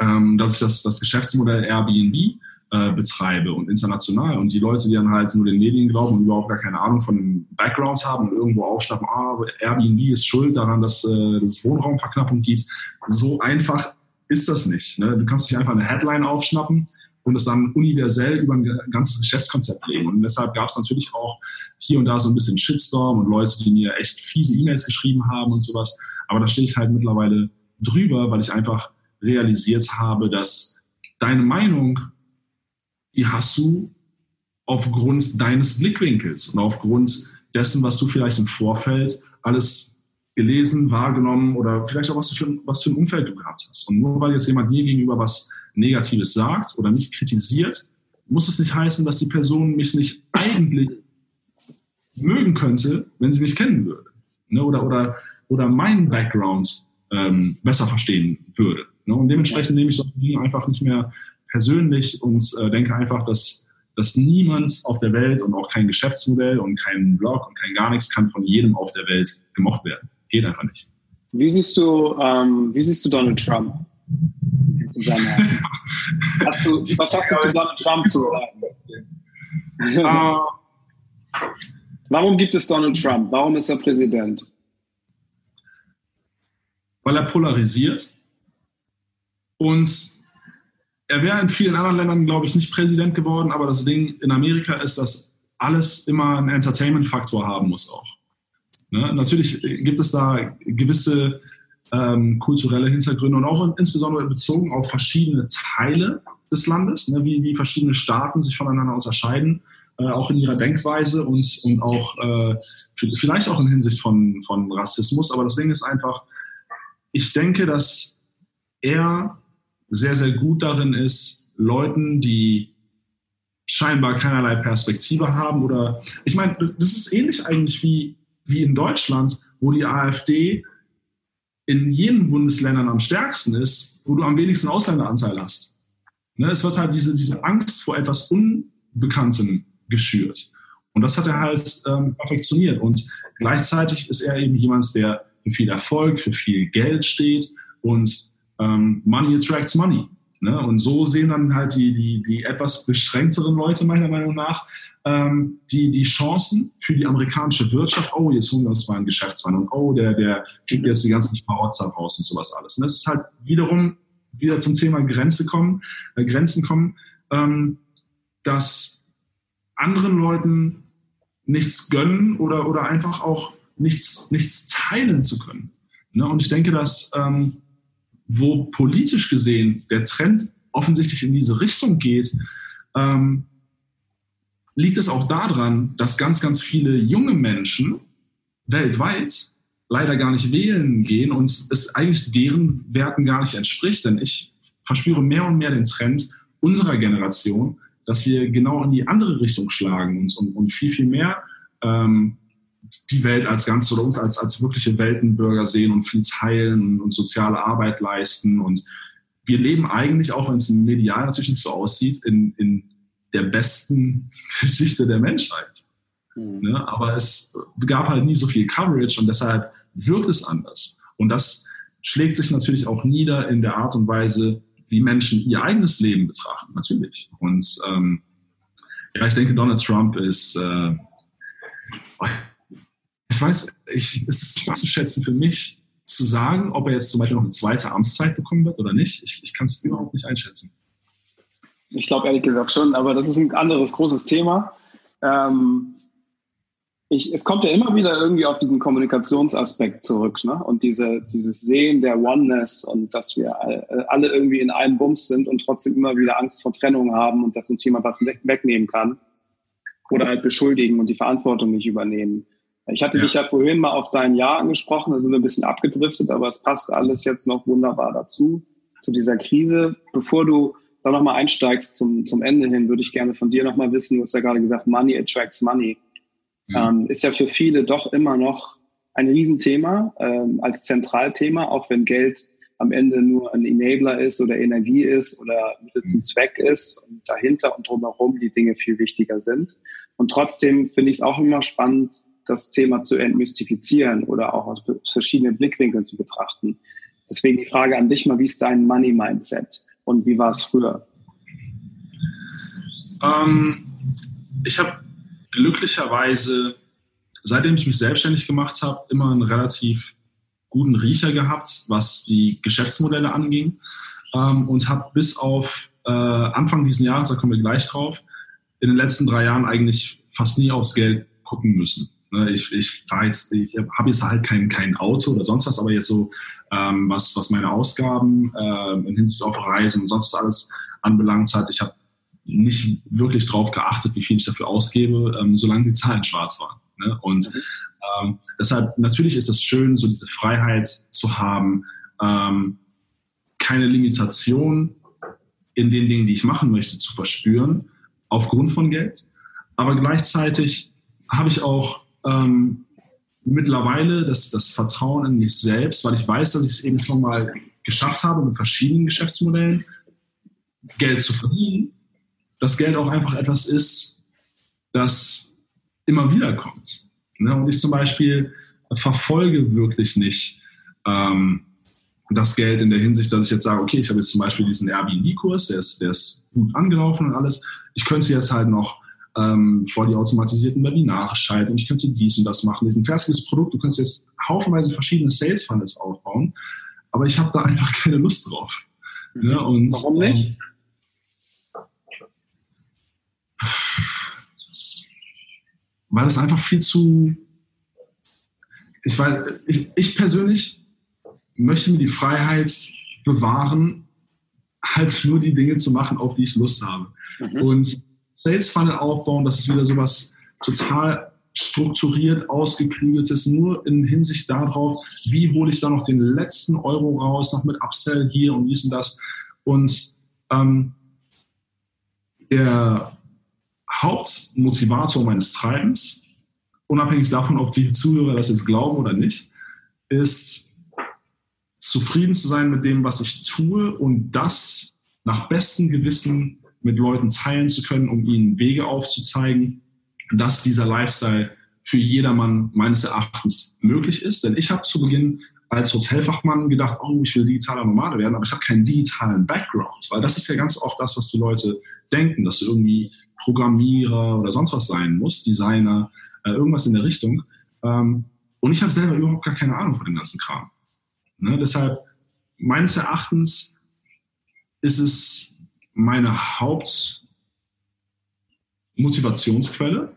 ähm, dass ich das, das Geschäftsmodell Airbnb äh, betreibe und international. Und die Leute, die dann halt nur den Medien glauben und überhaupt gar keine Ahnung von den Backgrounds haben und irgendwo aufschnappen, ah, Airbnb ist schuld daran, dass äh, es Wohnraumverknappung gibt. So einfach ist das nicht. Ne? Du kannst nicht einfach eine Headline aufschnappen und es dann universell über ein ganzes Geschäftskonzept legen. Und deshalb gab es natürlich auch hier und da so ein bisschen Shitstorm und Leute, die mir echt fiese E-Mails geschrieben haben und sowas. Aber da stehe ich halt mittlerweile drüber, weil ich einfach realisiert habe, dass deine Meinung die hast du aufgrund deines Blickwinkels und aufgrund dessen, was du vielleicht im Vorfeld alles gelesen, wahrgenommen oder vielleicht auch was, für, was für ein Umfeld du gehabt hast. Und nur weil jetzt jemand mir gegenüber was Negatives sagt oder mich kritisiert, muss es nicht heißen, dass die Person mich nicht eigentlich mögen könnte, wenn sie mich kennen würde. Ne? Oder, oder, oder meinen Background ähm, besser verstehen würde. Ne? Und dementsprechend nehme ich solche Dinge einfach nicht mehr persönlich und äh, denke einfach, dass, dass niemand auf der Welt und auch kein Geschäftsmodell und kein Blog und kein gar nichts kann von jedem auf der Welt gemocht werden. Geht einfach nicht. Wie siehst du, ähm, wie siehst du Donald Trump? hast du, was hast du zu Donald Trump zu sagen? Uh, Warum gibt es Donald Trump? Warum ist er Präsident? Weil er polarisiert und er wäre in vielen anderen Ländern, glaube ich, nicht Präsident geworden, aber das Ding in Amerika ist, dass alles immer einen Entertainment-Faktor haben muss auch. Ne? Natürlich gibt es da gewisse ähm, kulturelle Hintergründe und auch insbesondere bezogen auf verschiedene Teile des Landes, ne? wie, wie verschiedene Staaten sich voneinander unterscheiden, äh, auch in ihrer Denkweise und, und auch äh, vielleicht auch in Hinsicht von, von Rassismus. Aber das Ding ist einfach, ich denke, dass er sehr, sehr gut darin ist, Leuten, die scheinbar keinerlei Perspektive haben oder ich meine, das ist ähnlich eigentlich wie, wie in Deutschland, wo die AfD in jenen Bundesländern am stärksten ist, wo du am wenigsten Ausländeranteil hast. Ne, es wird halt diese, diese Angst vor etwas Unbekanntem geschürt. Und das hat er halt ähm, perfektioniert. Und gleichzeitig ist er eben jemand, der für viel Erfolg, für viel Geld steht und ähm, Money attracts money. Ne? Und so sehen dann halt die, die, die etwas beschränkteren Leute meiner Meinung nach ähm, die, die Chancen für die amerikanische Wirtschaft. Oh, jetzt holen wir uns mal einen Geschäftsmann und oh, der, der kriegt jetzt die ganzen Schmarotzer raus und sowas alles. Und das ist halt wiederum wieder zum Thema Grenze kommen, äh, Grenzen kommen, ähm, dass anderen Leuten nichts gönnen oder, oder einfach auch nichts, nichts teilen zu können. Ne? Und ich denke, dass ähm, wo politisch gesehen der Trend offensichtlich in diese Richtung geht, ähm, liegt es auch daran, dass ganz, ganz viele junge Menschen weltweit leider gar nicht wählen gehen und es eigentlich deren Werten gar nicht entspricht. Denn ich verspüre mehr und mehr den Trend unserer Generation, dass wir genau in die andere Richtung schlagen und, und, und viel, viel mehr ähm, die Welt als Ganzes oder uns als, als wirkliche Weltenbürger sehen und viel teilen und soziale Arbeit leisten. Und wir leben eigentlich, auch wenn es medial natürlich nicht so aussieht, in, in der besten Geschichte der Menschheit. Mhm. Ne? Aber es gab halt nie so viel Coverage und deshalb wirkt es anders. Und das schlägt sich natürlich auch nieder in der Art und Weise, wie Menschen ihr eigenes Leben betrachten, natürlich. Und ähm, ja, ich denke, Donald Trump ist äh, ich weiß, ich, es ist schwer zu schätzen für mich, zu sagen, ob er jetzt zum Beispiel noch eine zweite Amtszeit bekommen wird oder nicht. Ich, ich kann es überhaupt nicht einschätzen. Ich glaube ehrlich gesagt schon, aber das ist ein anderes großes Thema. Ähm, ich, es kommt ja immer wieder irgendwie auf diesen Kommunikationsaspekt zurück ne? und diese, dieses Sehen der Oneness und dass wir alle irgendwie in einem Bums sind und trotzdem immer wieder Angst vor Trennung haben und dass uns jemand was wegnehmen kann oder halt beschuldigen und die Verantwortung nicht übernehmen. Ich hatte ja. dich ja vorhin mal auf dein Jahr angesprochen, da sind wir ein bisschen abgedriftet, aber es passt alles jetzt noch wunderbar dazu, zu dieser Krise. Bevor du da nochmal einsteigst zum, zum Ende hin, würde ich gerne von dir nochmal wissen, du hast ja gerade gesagt, Money attracts Money. Ja. Ähm, ist ja für viele doch immer noch ein Riesenthema ähm, als Zentralthema, auch wenn Geld am Ende nur ein Enabler ist oder Energie ist oder Mittel zum mhm. Zweck ist und dahinter und drumherum die Dinge viel wichtiger sind. Und trotzdem finde ich es auch immer spannend, das Thema zu entmystifizieren oder auch aus verschiedenen Blickwinkeln zu betrachten. Deswegen die Frage an dich mal, wie ist dein Money-Mindset? Und wie war es früher? Ähm, ich habe glücklicherweise, seitdem ich mich selbstständig gemacht habe, immer einen relativ guten Riecher gehabt, was die Geschäftsmodelle anging ähm, und habe bis auf äh, Anfang dieses Jahres, da kommen wir gleich drauf, in den letzten drei Jahren eigentlich fast nie aufs Geld gucken müssen. Ne, ich, ich, ich habe jetzt halt kein, kein Auto oder sonst was, aber jetzt so, ähm, was, was meine Ausgaben äh, in Hinsicht auf Reisen und sonst alles anbelangt hat, ich habe nicht wirklich drauf geachtet, wie viel ich dafür ausgebe, ähm, solange die Zahlen schwarz waren. Ne? Und mhm. ähm, deshalb, natürlich ist es schön, so diese Freiheit zu haben, ähm, keine Limitation in den Dingen, die ich machen möchte, zu verspüren, aufgrund von Geld. Aber gleichzeitig habe ich auch ähm, mittlerweile das, das Vertrauen in mich selbst, weil ich weiß, dass ich es eben schon mal geschafft habe, mit verschiedenen Geschäftsmodellen Geld zu verdienen, dass Geld auch einfach etwas ist, das immer wieder kommt. Ne? Und ich zum Beispiel verfolge wirklich nicht ähm, das Geld in der Hinsicht, dass ich jetzt sage, okay, ich habe jetzt zum Beispiel diesen Airbnb-Kurs, der ist, der ist gut angelaufen und alles. Ich könnte jetzt halt noch ähm, vor die automatisierten Webinare schalten. Ich könnte dies und das machen. Das ist ein fertiges Produkt. Du kannst jetzt haufenweise verschiedene Sales Funnels aufbauen, aber ich habe da einfach keine Lust drauf. Ja, und, Warum nicht? Ähm, weil es einfach viel zu. Ich, weiß, ich, ich persönlich möchte mir die Freiheit bewahren, halt nur die Dinge zu machen, auf die ich Lust habe. Mhm. Und Sales Funnel aufbauen, das ist wieder sowas total strukturiert, ausgeklügeltes, nur in Hinsicht darauf, wie hole ich da noch den letzten Euro raus, noch mit Upsell hier und dies und das. Und ähm, der Hauptmotivator meines Treibens, unabhängig davon, ob die Zuhörer das jetzt glauben oder nicht, ist zufrieden zu sein mit dem, was ich tue und das nach bestem Gewissen mit Leuten teilen zu können, um ihnen Wege aufzuzeigen, dass dieser Lifestyle für jedermann meines Erachtens möglich ist. Denn ich habe zu Beginn als Hotelfachmann gedacht, oh, ich will digitaler Nomade werden, aber ich habe keinen digitalen Background, weil das ist ja ganz oft das, was die Leute denken, dass du irgendwie Programmierer oder sonst was sein musst, Designer, äh, irgendwas in der Richtung. Ähm, und ich habe selber überhaupt gar keine Ahnung von dem ganzen Kram. Ne? Deshalb, meines Erachtens ist es meine Hauptmotivationsquelle.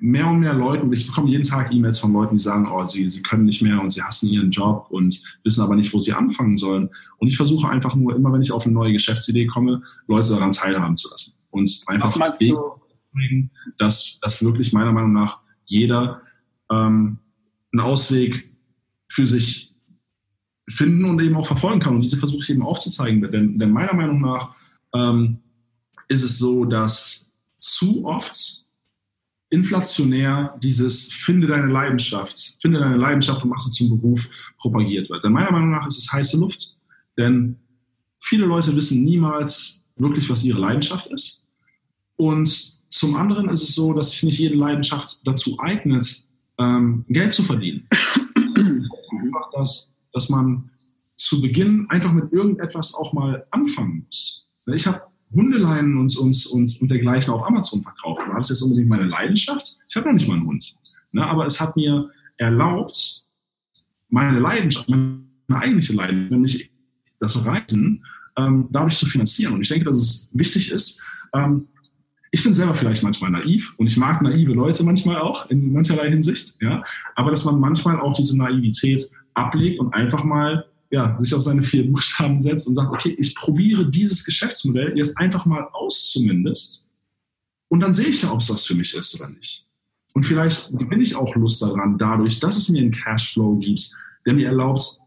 Mehr und mehr Leuten, ich bekomme jeden Tag E-Mails von Leuten, die sagen, oh, sie, sie können nicht mehr und sie hassen ihren Job und wissen aber nicht, wo sie anfangen sollen. Und ich versuche einfach nur, immer wenn ich auf eine neue Geschäftsidee komme, Leute daran teilhaben zu lassen. Und einfach bringen, dass, dass wirklich meiner Meinung nach jeder ähm, einen Ausweg für sich finden und eben auch verfolgen kann. Und diese versuche ich eben aufzuzeigen. Denn, denn meiner Meinung nach ähm, ist es so, dass zu oft inflationär dieses finde deine Leidenschaft, finde deine Leidenschaft und mach sie zum Beruf propagiert wird. Denn meiner Meinung nach ist es heiße Luft. Denn viele Leute wissen niemals wirklich, was ihre Leidenschaft ist. Und zum anderen ist es so, dass sich nicht jede Leidenschaft dazu eignet, ähm, Geld zu verdienen. einfach, dass dass man zu Beginn einfach mit irgendetwas auch mal anfangen muss. Ich habe Hundeleinen und, und, und, und dergleichen auf Amazon verkauft. War das jetzt unbedingt meine Leidenschaft? Ich habe noch nicht mal einen Hund. Ne? Aber es hat mir erlaubt, meine Leidenschaft, meine eigentliche Leidenschaft, nämlich das Reisen, ähm, dadurch zu finanzieren. Und ich denke, dass es wichtig ist, ähm, ich bin selber vielleicht manchmal naiv und ich mag naive Leute manchmal auch in mancherlei Hinsicht, ja, aber dass man manchmal auch diese Naivität ablegt und einfach mal ja, sich auf seine vier Buchstaben setzt und sagt, okay, ich probiere dieses Geschäftsmodell jetzt einfach mal aus zumindest und dann sehe ich ja, ob es was für mich ist oder nicht. Und vielleicht gewinne ich auch Lust daran, dadurch, dass es mir einen Cashflow gibt, der mir erlaubt,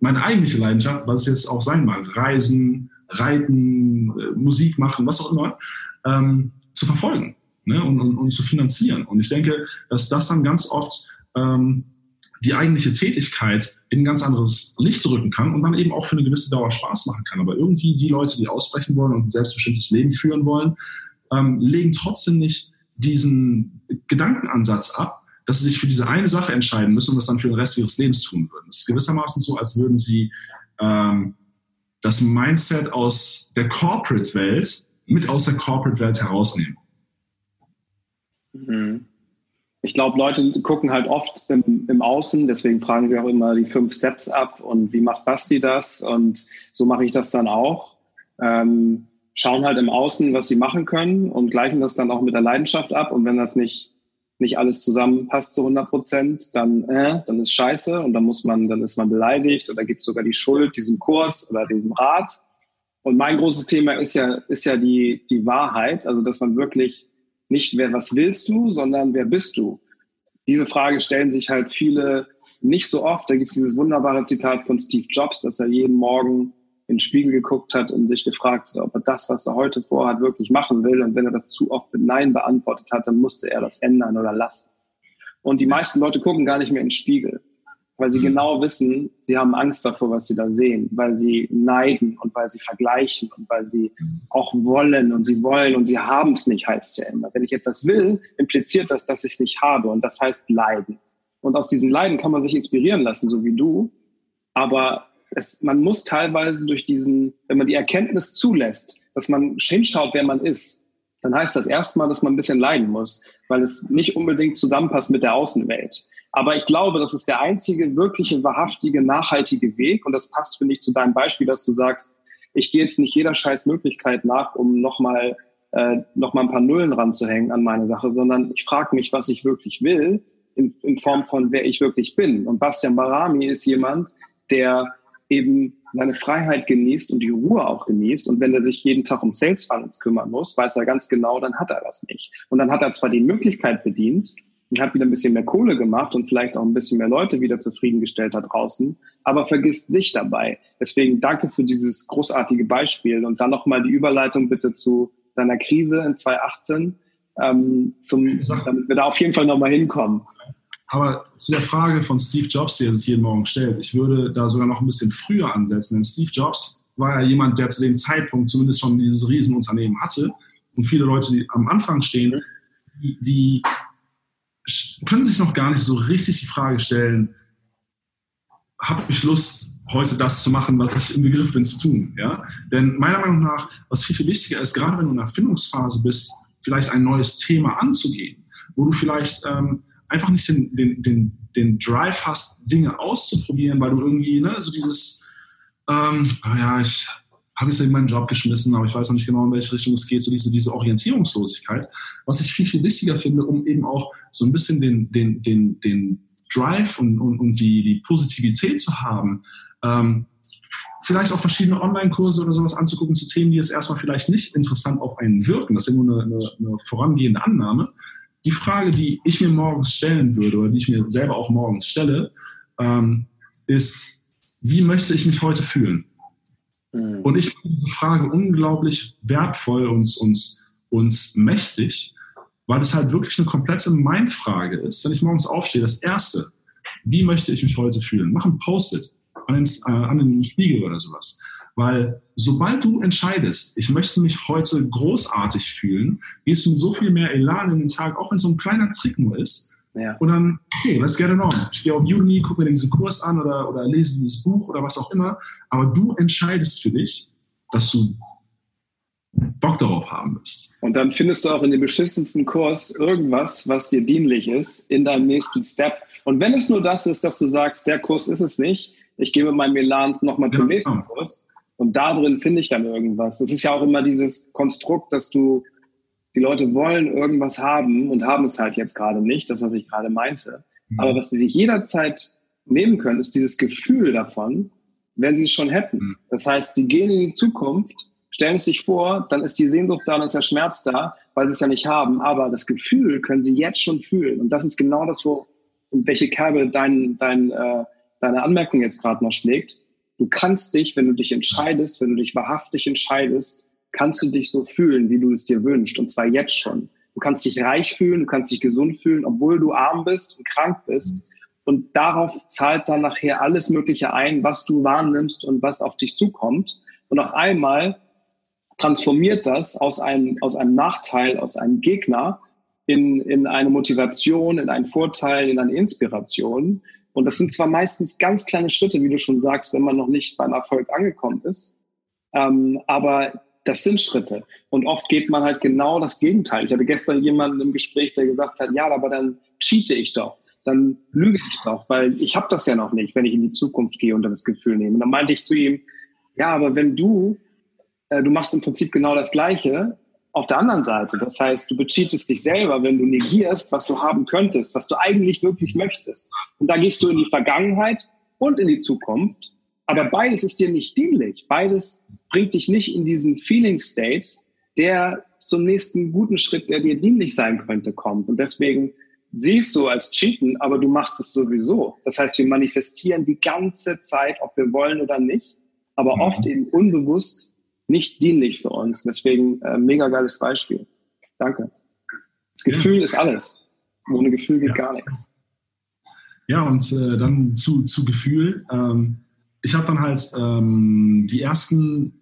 meine eigentliche Leidenschaft, was es jetzt auch sein mag, Reisen, Reiten, äh, Musik machen, was auch immer, ähm, zu verfolgen ne? und, und, und, zu finanzieren. Und ich denke, dass das dann ganz oft ähm, die eigentliche Tätigkeit in ein ganz anderes Licht rücken kann und dann eben auch für eine gewisse Dauer Spaß machen kann. Aber irgendwie die Leute, die ausbrechen wollen und ein selbstbestimmtes Leben führen wollen, ähm, legen trotzdem nicht diesen Gedankenansatz ab, dass sie sich für diese eine Sache entscheiden müssen und das dann für den Rest ihres Lebens tun würden. Es ist gewissermaßen so, als würden sie ähm, das Mindset aus der Corporate-Welt mit aus der Corporate-Welt herausnehmen. Mhm. Ich glaube, Leute gucken halt oft im, im, Außen, deswegen fragen sie auch immer die fünf Steps ab und wie macht Basti das? Und so mache ich das dann auch. Ähm, schauen halt im Außen, was sie machen können und gleichen das dann auch mit der Leidenschaft ab. Und wenn das nicht, nicht alles zusammenpasst zu 100 Prozent, dann, äh, dann ist scheiße und dann muss man, dann ist man beleidigt oder gibt sogar die Schuld diesem Kurs oder diesem Rat. Und mein großes Thema ist ja, ist ja die, die Wahrheit, also dass man wirklich nicht, wer, was willst du, sondern wer bist du? Diese Frage stellen sich halt viele nicht so oft. Da gibt es dieses wunderbare Zitat von Steve Jobs, dass er jeden Morgen in den Spiegel geguckt hat und sich gefragt hat, ob er das, was er heute vorhat, wirklich machen will. Und wenn er das zu oft mit Nein beantwortet hat, dann musste er das ändern oder lassen. Und die meisten Leute gucken gar nicht mehr in den Spiegel weil sie mhm. genau wissen, sie haben Angst davor, was sie da sehen, weil sie neiden und weil sie vergleichen und weil sie auch wollen und sie wollen und sie haben es nicht, heißt ja immer. Wenn ich etwas will, impliziert das, dass ich es nicht habe und das heißt Leiden. Und aus diesen Leiden kann man sich inspirieren lassen, so wie du. Aber es, man muss teilweise durch diesen, wenn man die Erkenntnis zulässt, dass man hinschaut, wer man ist, dann heißt das erstmal, dass man ein bisschen leiden muss, weil es nicht unbedingt zusammenpasst mit der Außenwelt. Aber ich glaube, das ist der einzige wirkliche, wahrhaftige, nachhaltige Weg. Und das passt, finde ich, zu deinem Beispiel, dass du sagst, ich gehe jetzt nicht jeder scheiß Möglichkeit nach, um nochmal äh, noch ein paar Nullen ranzuhängen an meine Sache, sondern ich frage mich, was ich wirklich will, in, in Form von wer ich wirklich bin. Und Bastian Barami ist jemand, der eben seine Freiheit genießt und die Ruhe auch genießt. Und wenn er sich jeden Tag um Sales Funnels kümmern muss, weiß er ganz genau, dann hat er das nicht. Und dann hat er zwar die Möglichkeit bedient, und hat wieder ein bisschen mehr Kohle gemacht und vielleicht auch ein bisschen mehr Leute wieder zufriedengestellt da draußen, aber vergisst sich dabei. Deswegen danke für dieses großartige Beispiel und dann nochmal die Überleitung bitte zu deiner Krise in 2018, ähm, zum, damit wir da auf jeden Fall nochmal hinkommen. Aber zu der Frage von Steve Jobs, die er sich jeden Morgen stellt, ich würde da sogar noch ein bisschen früher ansetzen, denn Steve Jobs war ja jemand, der zu dem Zeitpunkt zumindest schon dieses Riesenunternehmen hatte und viele Leute, die am Anfang stehen, die, können sich noch gar nicht so richtig die Frage stellen, habe ich Lust, heute das zu machen, was ich im Begriff bin zu tun. Ja? Denn meiner Meinung nach, was viel, viel wichtiger ist, gerade wenn du in der Findungsphase bist, vielleicht ein neues Thema anzugehen, wo du vielleicht ähm, einfach nicht den, den, den, den Drive hast, Dinge auszuprobieren, weil du irgendwie ne, so dieses, ähm, naja, ich habe jetzt in meinen Job geschmissen, aber ich weiß noch nicht genau, in welche Richtung es geht, so diese, diese Orientierungslosigkeit, was ich viel, viel wichtiger finde, um eben auch so ein bisschen den, den, den, den Drive und, und, und die, die Positivität zu haben, ähm, vielleicht auch verschiedene Online-Kurse oder sowas anzugucken zu Themen, die jetzt erstmal vielleicht nicht interessant auf einen wirken. Das ist ja nur eine, eine, eine vorangehende Annahme. Die Frage, die ich mir morgens stellen würde oder die ich mir selber auch morgens stelle, ähm, ist, wie möchte ich mich heute fühlen? Mhm. Und ich finde diese Frage unglaublich wertvoll und, und, und mächtig, weil es halt wirklich eine komplette Mindfrage ist. Wenn ich morgens aufstehe, das Erste, wie möchte ich mich heute fühlen? Mach ein Post-it an den, äh, an den Spiegel oder sowas. Weil sobald du entscheidest, ich möchte mich heute großartig fühlen, gehst du mit so viel mehr Elan in den Tag, auch wenn es so ein kleiner Trick nur ist, ja. Und dann, okay, let's get it on. Ich gehe auf Udemy, gucke mir diesen Kurs an oder, oder lese dieses Buch oder was auch immer. Aber du entscheidest für dich, dass du Bock darauf haben wirst. Und dann findest du auch in dem beschissensten Kurs irgendwas, was dir dienlich ist in deinem nächsten Step. Und wenn es nur das ist, dass du sagst, der Kurs ist es nicht, ich gehe mit meinem Elan nochmal zum ja, nächsten Kurs. Und da drin finde ich dann irgendwas. Das ist ja auch immer dieses Konstrukt, dass du die Leute wollen irgendwas haben und haben es halt jetzt gerade nicht, das, was ich gerade meinte. Mhm. Aber was sie sich jederzeit nehmen können, ist dieses Gefühl davon, wenn sie es schon hätten. Mhm. Das heißt, die gehen in die Zukunft, stellen es sich vor, dann ist die Sehnsucht da, dann ist der Schmerz da, weil sie es ja nicht haben. Aber das Gefühl können sie jetzt schon fühlen. Und das ist genau das, wo, in welche Kerbe dein, dein, äh, deine Anmerkung jetzt gerade noch schlägt. Du kannst dich, wenn du dich entscheidest, wenn du dich wahrhaftig entscheidest, kannst du dich so fühlen, wie du es dir wünschst. Und zwar jetzt schon. Du kannst dich reich fühlen, du kannst dich gesund fühlen, obwohl du arm bist und krank bist. Und darauf zahlt dann nachher alles Mögliche ein, was du wahrnimmst und was auf dich zukommt. Und auf einmal transformiert das aus einem, aus einem Nachteil, aus einem Gegner in, in eine Motivation, in einen Vorteil, in eine Inspiration. Und das sind zwar meistens ganz kleine Schritte, wie du schon sagst, wenn man noch nicht beim Erfolg angekommen ist. Ähm, aber das sind Schritte. Und oft geht man halt genau das Gegenteil. Ich hatte gestern jemanden im Gespräch, der gesagt hat, ja, aber dann cheate ich doch. Dann lüge ich doch, weil ich habe das ja noch nicht, wenn ich in die Zukunft gehe und dann das Gefühl nehme. Und dann meinte ich zu ihm, ja, aber wenn du, äh, du machst im Prinzip genau das Gleiche auf der anderen Seite. Das heißt, du becheatest dich selber, wenn du negierst, was du haben könntest, was du eigentlich wirklich möchtest. Und da gehst du in die Vergangenheit und in die Zukunft. Aber beides ist dir nicht dienlich. Beides bringt dich nicht in diesen Feeling State, der zum nächsten guten Schritt, der dir dienlich sein könnte, kommt. Und deswegen siehst du als Cheaten, aber du machst es sowieso. Das heißt, wir manifestieren die ganze Zeit, ob wir wollen oder nicht, aber mhm. oft eben unbewusst nicht dienlich für uns. Deswegen äh, mega geiles Beispiel. Danke. Das Gefühl ja. ist alles. Ohne Gefühl geht ja. gar nichts. Ja, und äh, dann zu, zu Gefühl. Ähm, ich habe dann halt ähm, die ersten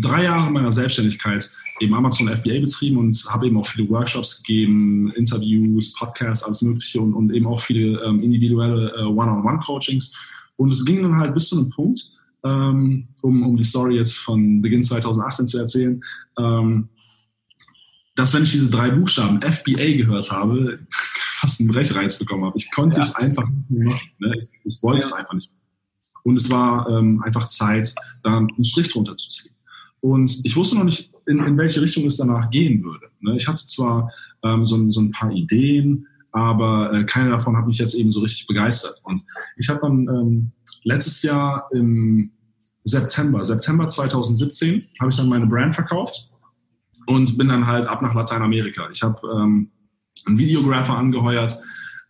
drei Jahre meiner Selbstständigkeit eben Amazon FBA betrieben und habe eben auch viele Workshops gegeben, Interviews, Podcasts, alles Mögliche und, und eben auch viele ähm, individuelle äh, One-on-One-Coachings. Und es ging dann halt bis zu einem Punkt, um, um die Story jetzt von Beginn 2018 zu erzählen, ähm, dass wenn ich diese drei Buchstaben FBA gehört habe, fast einen Brechreiz bekommen habe. Ich konnte ja. es einfach nicht mehr machen. Ne? Ich, ich wollte ja. es einfach nicht mehr. Und es war ähm, einfach Zeit, da einen Strich drunter zu ziehen. Und ich wusste noch nicht, in, in welche Richtung es danach gehen würde. Ne? Ich hatte zwar ähm, so, so, ein paar Ideen, aber äh, keine davon hat mich jetzt eben so richtig begeistert. Und ich habe dann ähm, letztes Jahr im September, September 2017, habe ich dann meine Brand verkauft und bin dann halt ab nach Lateinamerika. Ich habe ähm, einen Videographer angeheuert,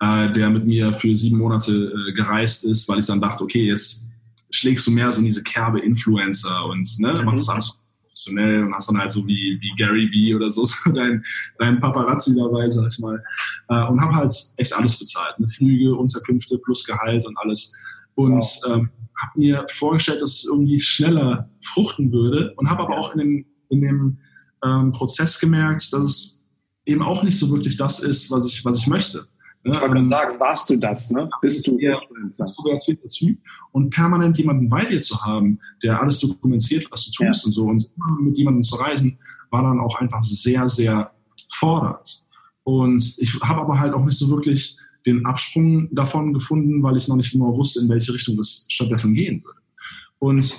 äh, der mit mir für sieben Monate äh, gereist ist, weil ich dann dachte, okay, jetzt schlägst du mehr so in diese Kerbe Influencer und ne, mhm. machst das alles professionell und hast dann halt so wie, wie Gary Vee oder so, so dein, dein Paparazzi dabei, sag ich mal. Äh, und habe halt echt alles bezahlt. Ne? Flüge, Unterkünfte plus Gehalt und alles. Und wow. ähm, habe mir vorgestellt, dass es irgendwie schneller fruchten würde und habe aber auch in dem, in dem ähm, Prozess gemerkt, dass es eben auch nicht so wirklich das ist, was ich, was ich möchte. Ne? Ich wollte ähm, sagen, warst du das, ne? Bist du du ganz Typ. Und permanent jemanden bei dir zu haben, der alles dokumentiert, was du tust ja. und so, und immer mit jemandem zu reisen, war dann auch einfach sehr, sehr fordernd. Und ich habe aber halt auch nicht so wirklich den Absprung davon gefunden, weil ich noch nicht genau wusste, in welche Richtung es stattdessen gehen würde. Und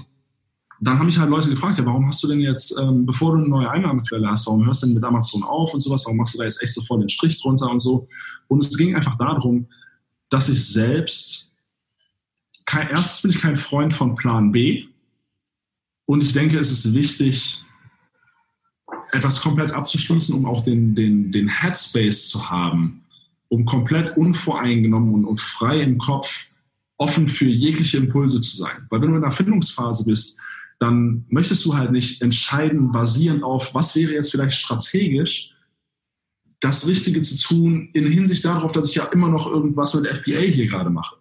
dann haben mich halt Leute gefragt, ja, warum hast du denn jetzt, ähm, bevor du eine neue Einnahmequelle hast, warum hörst du denn mit Amazon auf und sowas, warum machst du da jetzt echt so voll den Strich drunter und so. Und es ging einfach darum, dass ich selbst, kein, erstens bin ich kein Freund von Plan B und ich denke, es ist wichtig, etwas komplett abzuschließen, um auch den, den, den Headspace zu haben, um komplett unvoreingenommen und, und frei im Kopf offen für jegliche Impulse zu sein. Weil wenn du in der Erfindungsphase bist, dann möchtest du halt nicht entscheiden, basierend auf, was wäre jetzt vielleicht strategisch, das Richtige zu tun, in Hinsicht darauf, dass ich ja immer noch irgendwas mit FBA hier gerade mache.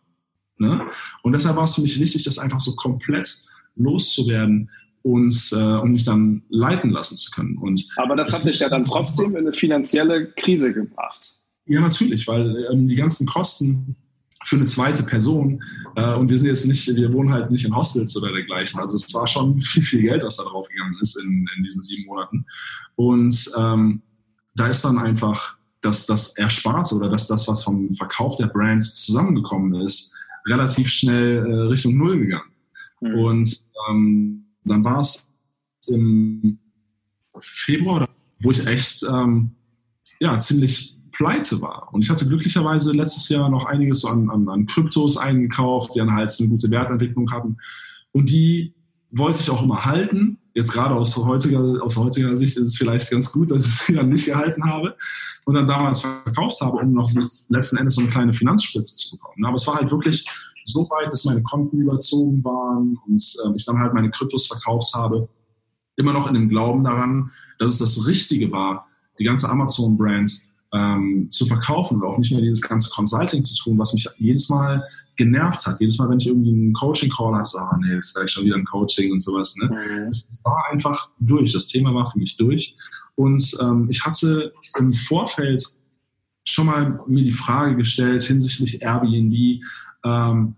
Ne? Und deshalb war es für mich wichtig, das einfach so komplett loszuwerden und, äh, um mich dann leiten lassen zu können. Und Aber das, das hat dich ja dann trotzdem in eine finanzielle Krise gebracht. Ja, natürlich, weil ähm, die ganzen Kosten, für eine zweite Person. Äh, und wir sind jetzt nicht, wir wohnen halt nicht in Hostels oder dergleichen. Also es war schon viel, viel Geld, was da drauf gegangen ist in, in diesen sieben Monaten. Und ähm, da ist dann einfach das, das Ersparte oder das, das, was vom Verkauf der Brand zusammengekommen ist, relativ schnell äh, Richtung Null gegangen. Mhm. Und ähm, dann war es im Februar, wo ich echt ähm, ja, ziemlich pleite war. Und ich hatte glücklicherweise letztes Jahr noch einiges an, an, an Kryptos eingekauft, die dann halt eine gute Wertentwicklung hatten. Und die wollte ich auch immer halten. Jetzt gerade aus heutiger, aus heutiger Sicht ist es vielleicht ganz gut, dass ich sie dann nicht gehalten habe und dann damals verkauft habe, um noch letzten Endes so eine kleine Finanzspritze zu bekommen. Aber es war halt wirklich so weit, dass meine Konten überzogen waren und äh, ich dann halt meine Kryptos verkauft habe. Immer noch in dem Glauben daran, dass es das Richtige war, die ganze Amazon-Brand ähm, zu verkaufen und auch nicht mehr dieses ganze Consulting zu tun, was mich jedes Mal genervt hat. Jedes Mal, wenn ich irgendwie einen Coaching-Call hatte, so, oh, nee, ist vielleicht schon wieder ein Coaching und sowas. Ne? Mhm. Es war einfach durch. Das Thema war für mich durch. Und ähm, ich hatte im Vorfeld schon mal mir die Frage gestellt hinsichtlich Airbnb, ähm,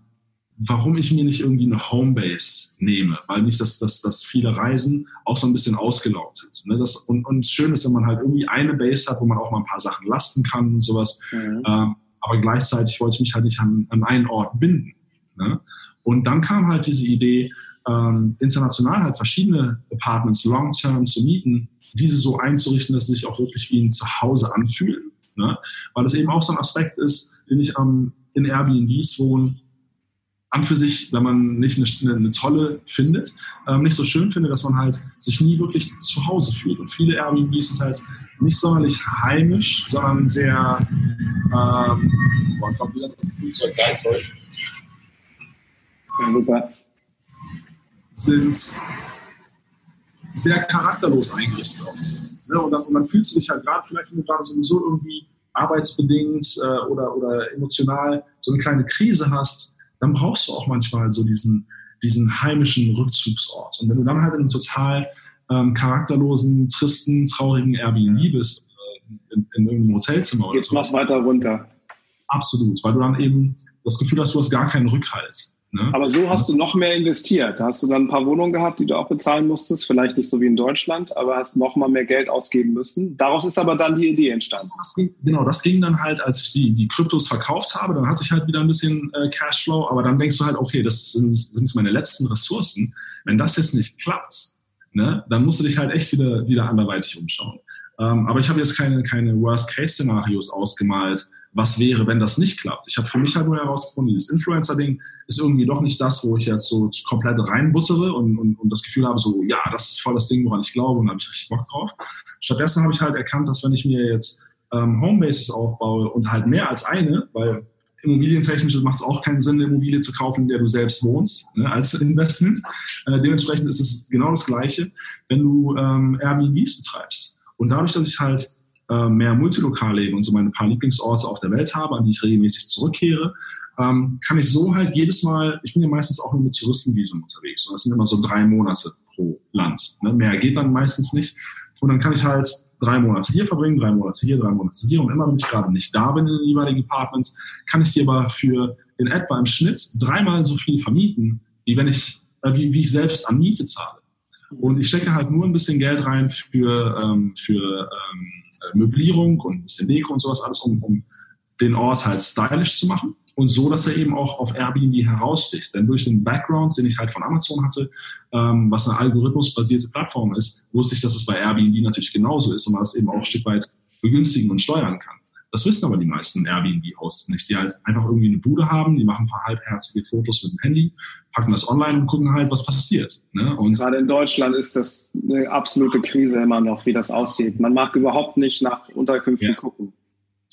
warum ich mir nicht irgendwie eine Homebase nehme, weil nicht, dass, dass, dass viele Reisen auch so ein bisschen ausgelaugt sind. Ne? Das, und, und schön ist, wenn man halt irgendwie eine Base hat, wo man auch mal ein paar Sachen lasten kann und sowas. Mhm. Ähm, aber gleichzeitig wollte ich mich halt nicht an, an einen Ort binden. Ne? Und dann kam halt diese Idee, ähm, international halt verschiedene Apartments long-term zu mieten, diese so einzurichten, dass sie sich auch wirklich wie ein Zuhause anfühlen. Ne? Weil es eben auch so ein Aspekt ist, den ich ähm, in Airbnbs wohne, an für sich, wenn man nicht eine, eine tolle findet, ähm, nicht so schön findet, dass man halt sich nie wirklich zu Hause fühlt. Und viele Airbnbs sind halt nicht sonderlich heimisch, sondern sehr, ähm, boah, kommt wieder das Flugzeug gleich, sorry. Ja, super. Sind sehr charakterlos eingerichtet oft. Ne? Und, dann, und dann fühlst du dich halt gerade, vielleicht wenn du gerade sowieso irgendwie arbeitsbedingt äh, oder, oder emotional so eine kleine Krise hast, dann brauchst du auch manchmal so diesen, diesen heimischen Rückzugsort. Und wenn du dann halt in einem total ähm, charakterlosen, tristen, traurigen Airbnb bist, äh, in, in, irgendeinem Hotelzimmer oder Jetzt so. mach's weiter runter. Absolut, weil du dann eben das Gefühl hast, du hast gar keinen Rückhalt. Ne? Aber so hast du noch mehr investiert. Da hast du dann ein paar Wohnungen gehabt, die du auch bezahlen musstest. Vielleicht nicht so wie in Deutschland, aber hast noch mal mehr Geld ausgeben müssen. Daraus ist aber dann die Idee entstanden. Das ging, genau, das ging dann halt, als ich die, die Kryptos verkauft habe. Dann hatte ich halt wieder ein bisschen äh, Cashflow. Aber dann denkst du halt, okay, das sind, sind meine letzten Ressourcen. Wenn das jetzt nicht klappt, ne, dann musst du dich halt echt wieder, wieder anderweitig umschauen. Ähm, aber ich habe jetzt keine, keine Worst-Case-Szenarios ausgemalt was wäre, wenn das nicht klappt. Ich habe für mich halt nur herausgefunden, dieses Influencer-Ding ist irgendwie doch nicht das, wo ich jetzt so komplett reinbuttere und, und, und das Gefühl habe, so, ja, das ist voll das Ding, woran ich glaube und da habe ich richtig Bock drauf. Stattdessen habe ich halt erkannt, dass wenn ich mir jetzt ähm, Homebases aufbaue und halt mehr als eine, weil immobilientechnisch macht es auch keinen Sinn, eine Immobilie zu kaufen, in der du selbst wohnst, ne, als Investment. Äh, dementsprechend ist es genau das Gleiche, wenn du ähm, Airbnbs betreibst. Und dadurch, dass ich halt äh, mehr multilokal lebe und so meine paar Lieblingsorte auf der Welt habe, an die ich regelmäßig zurückkehre, ähm, kann ich so halt jedes Mal, ich bin ja meistens auch nur mit Touristenvisum unterwegs und das sind immer so drei Monate pro Land. Ne? Mehr geht dann meistens nicht. Und dann kann ich halt drei Monate hier verbringen, drei Monate hier, drei Monate hier. Und immer wenn ich gerade nicht da bin in den jeweiligen Apartments, kann ich die aber für in etwa im Schnitt dreimal so viel vermieten, wie wenn ich, äh, wie, wie ich selbst an Miete zahle. Und ich stecke halt nur ein bisschen Geld rein für, ähm, für ähm, äh, Möblierung und ein bisschen Deko und sowas alles, um, um den Ort halt stylisch zu machen und so, dass er eben auch auf Airbnb heraussticht. Denn durch den Background, den ich halt von Amazon hatte, ähm, was eine algorithmusbasierte Plattform ist, wusste ich, dass es bei Airbnb natürlich genauso ist und man es eben auch ein Stück weit begünstigen und steuern kann. Das wissen aber die meisten Airbnb-Hosts nicht, die halt einfach irgendwie eine Bude haben, die machen ein paar halbherzige Fotos mit dem Handy, packen das online und gucken halt, was passiert. Ne? Und Gerade in Deutschland ist das eine absolute Krise immer noch, wie das aussieht. Man mag überhaupt nicht nach Unterkünften ja, gucken.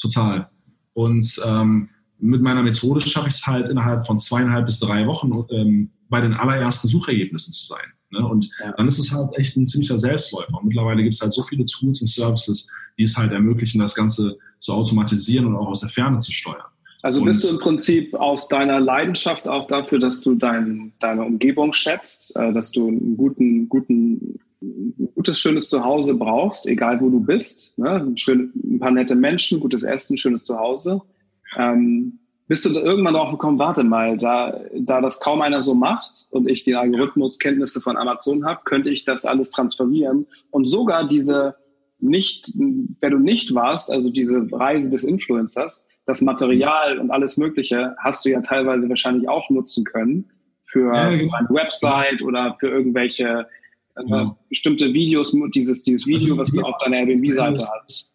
Total. Und ähm, mit meiner Methode schaffe ich es halt innerhalb von zweieinhalb bis drei Wochen ähm, bei den allerersten Suchergebnissen zu sein. Ne? Und dann ist es halt echt ein ziemlicher Selbstläufer. Und mittlerweile gibt es halt so viele Tools und Services, die es halt ermöglichen, das Ganze zu automatisieren und auch aus der Ferne zu steuern. Also bist du im Prinzip aus deiner Leidenschaft auch dafür, dass du dein, deine Umgebung schätzt, äh, dass du einen guten, guten, gutes, schönes Zuhause brauchst, egal wo du bist. Ne? Ein, schön, ein paar nette Menschen, gutes Essen, schönes Zuhause. Ähm, bist du irgendwann darauf gekommen, warte mal, da, da das kaum einer so macht und ich die Algorithmuskenntnisse von Amazon habe, könnte ich das alles transferieren und sogar diese nicht, wer du nicht warst, also diese Reise des Influencers, das Material und alles Mögliche hast du ja teilweise wahrscheinlich auch nutzen können für ja, genau. eine Website oder für irgendwelche äh, ja. bestimmte Videos, dieses, dieses Video, also, was du auf deiner Airbnb-Seite hast.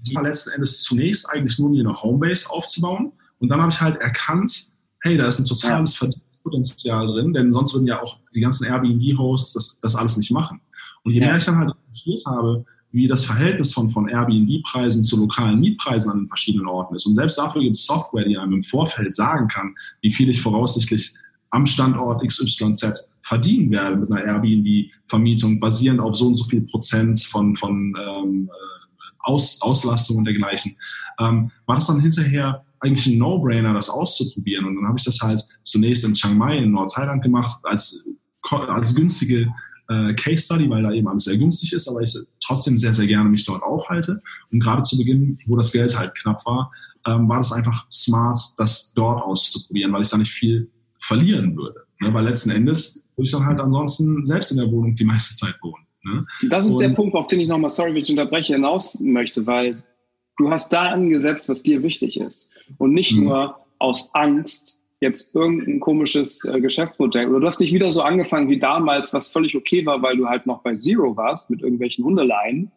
Die war letzten Endes zunächst eigentlich nur mir eine Homebase aufzubauen und dann habe ich halt erkannt, hey, da ist ein ja. Verdienstpotenzial drin, denn sonst würden ja auch die ganzen Airbnb-Hosts das, das alles nicht machen. Und je mehr ich dann halt recherchiert habe, wie das Verhältnis von, von Airbnb-Preisen zu lokalen Mietpreisen an den verschiedenen Orten ist. Und selbst dafür gibt es Software, die einem im Vorfeld sagen kann, wie viel ich voraussichtlich am Standort XYZ verdienen werde mit einer Airbnb-Vermietung, basierend auf so und so viel Prozent von, von ähm, äh, Aus, Auslastung und dergleichen, ähm, war das dann hinterher eigentlich ein No-Brainer, das auszuprobieren. Und dann habe ich das halt zunächst in Chiang Mai in Nordthailand gemacht, als, als günstige äh, Case Study, weil da eben alles sehr günstig ist, aber ich trotzdem sehr, sehr gerne mich dort aufhalte. Und gerade zu Beginn, wo das Geld halt knapp war, ähm, war das einfach smart, das dort auszuprobieren, weil ich da nicht viel verlieren würde. Ne? Weil letzten Endes würde ich dann halt ansonsten selbst in der Wohnung die meiste Zeit wohnen. Ne? Das ist und der Punkt, auf den ich nochmal, sorry, wenn ich unterbreche, hinaus möchte, weil du hast da angesetzt, was dir wichtig ist. Und nicht mhm. nur aus Angst, jetzt irgendein komisches äh, Geschäftsmodell. Oder du hast nicht wieder so angefangen wie damals, was völlig okay war, weil du halt noch bei Zero warst mit irgendwelchen Hundeleien,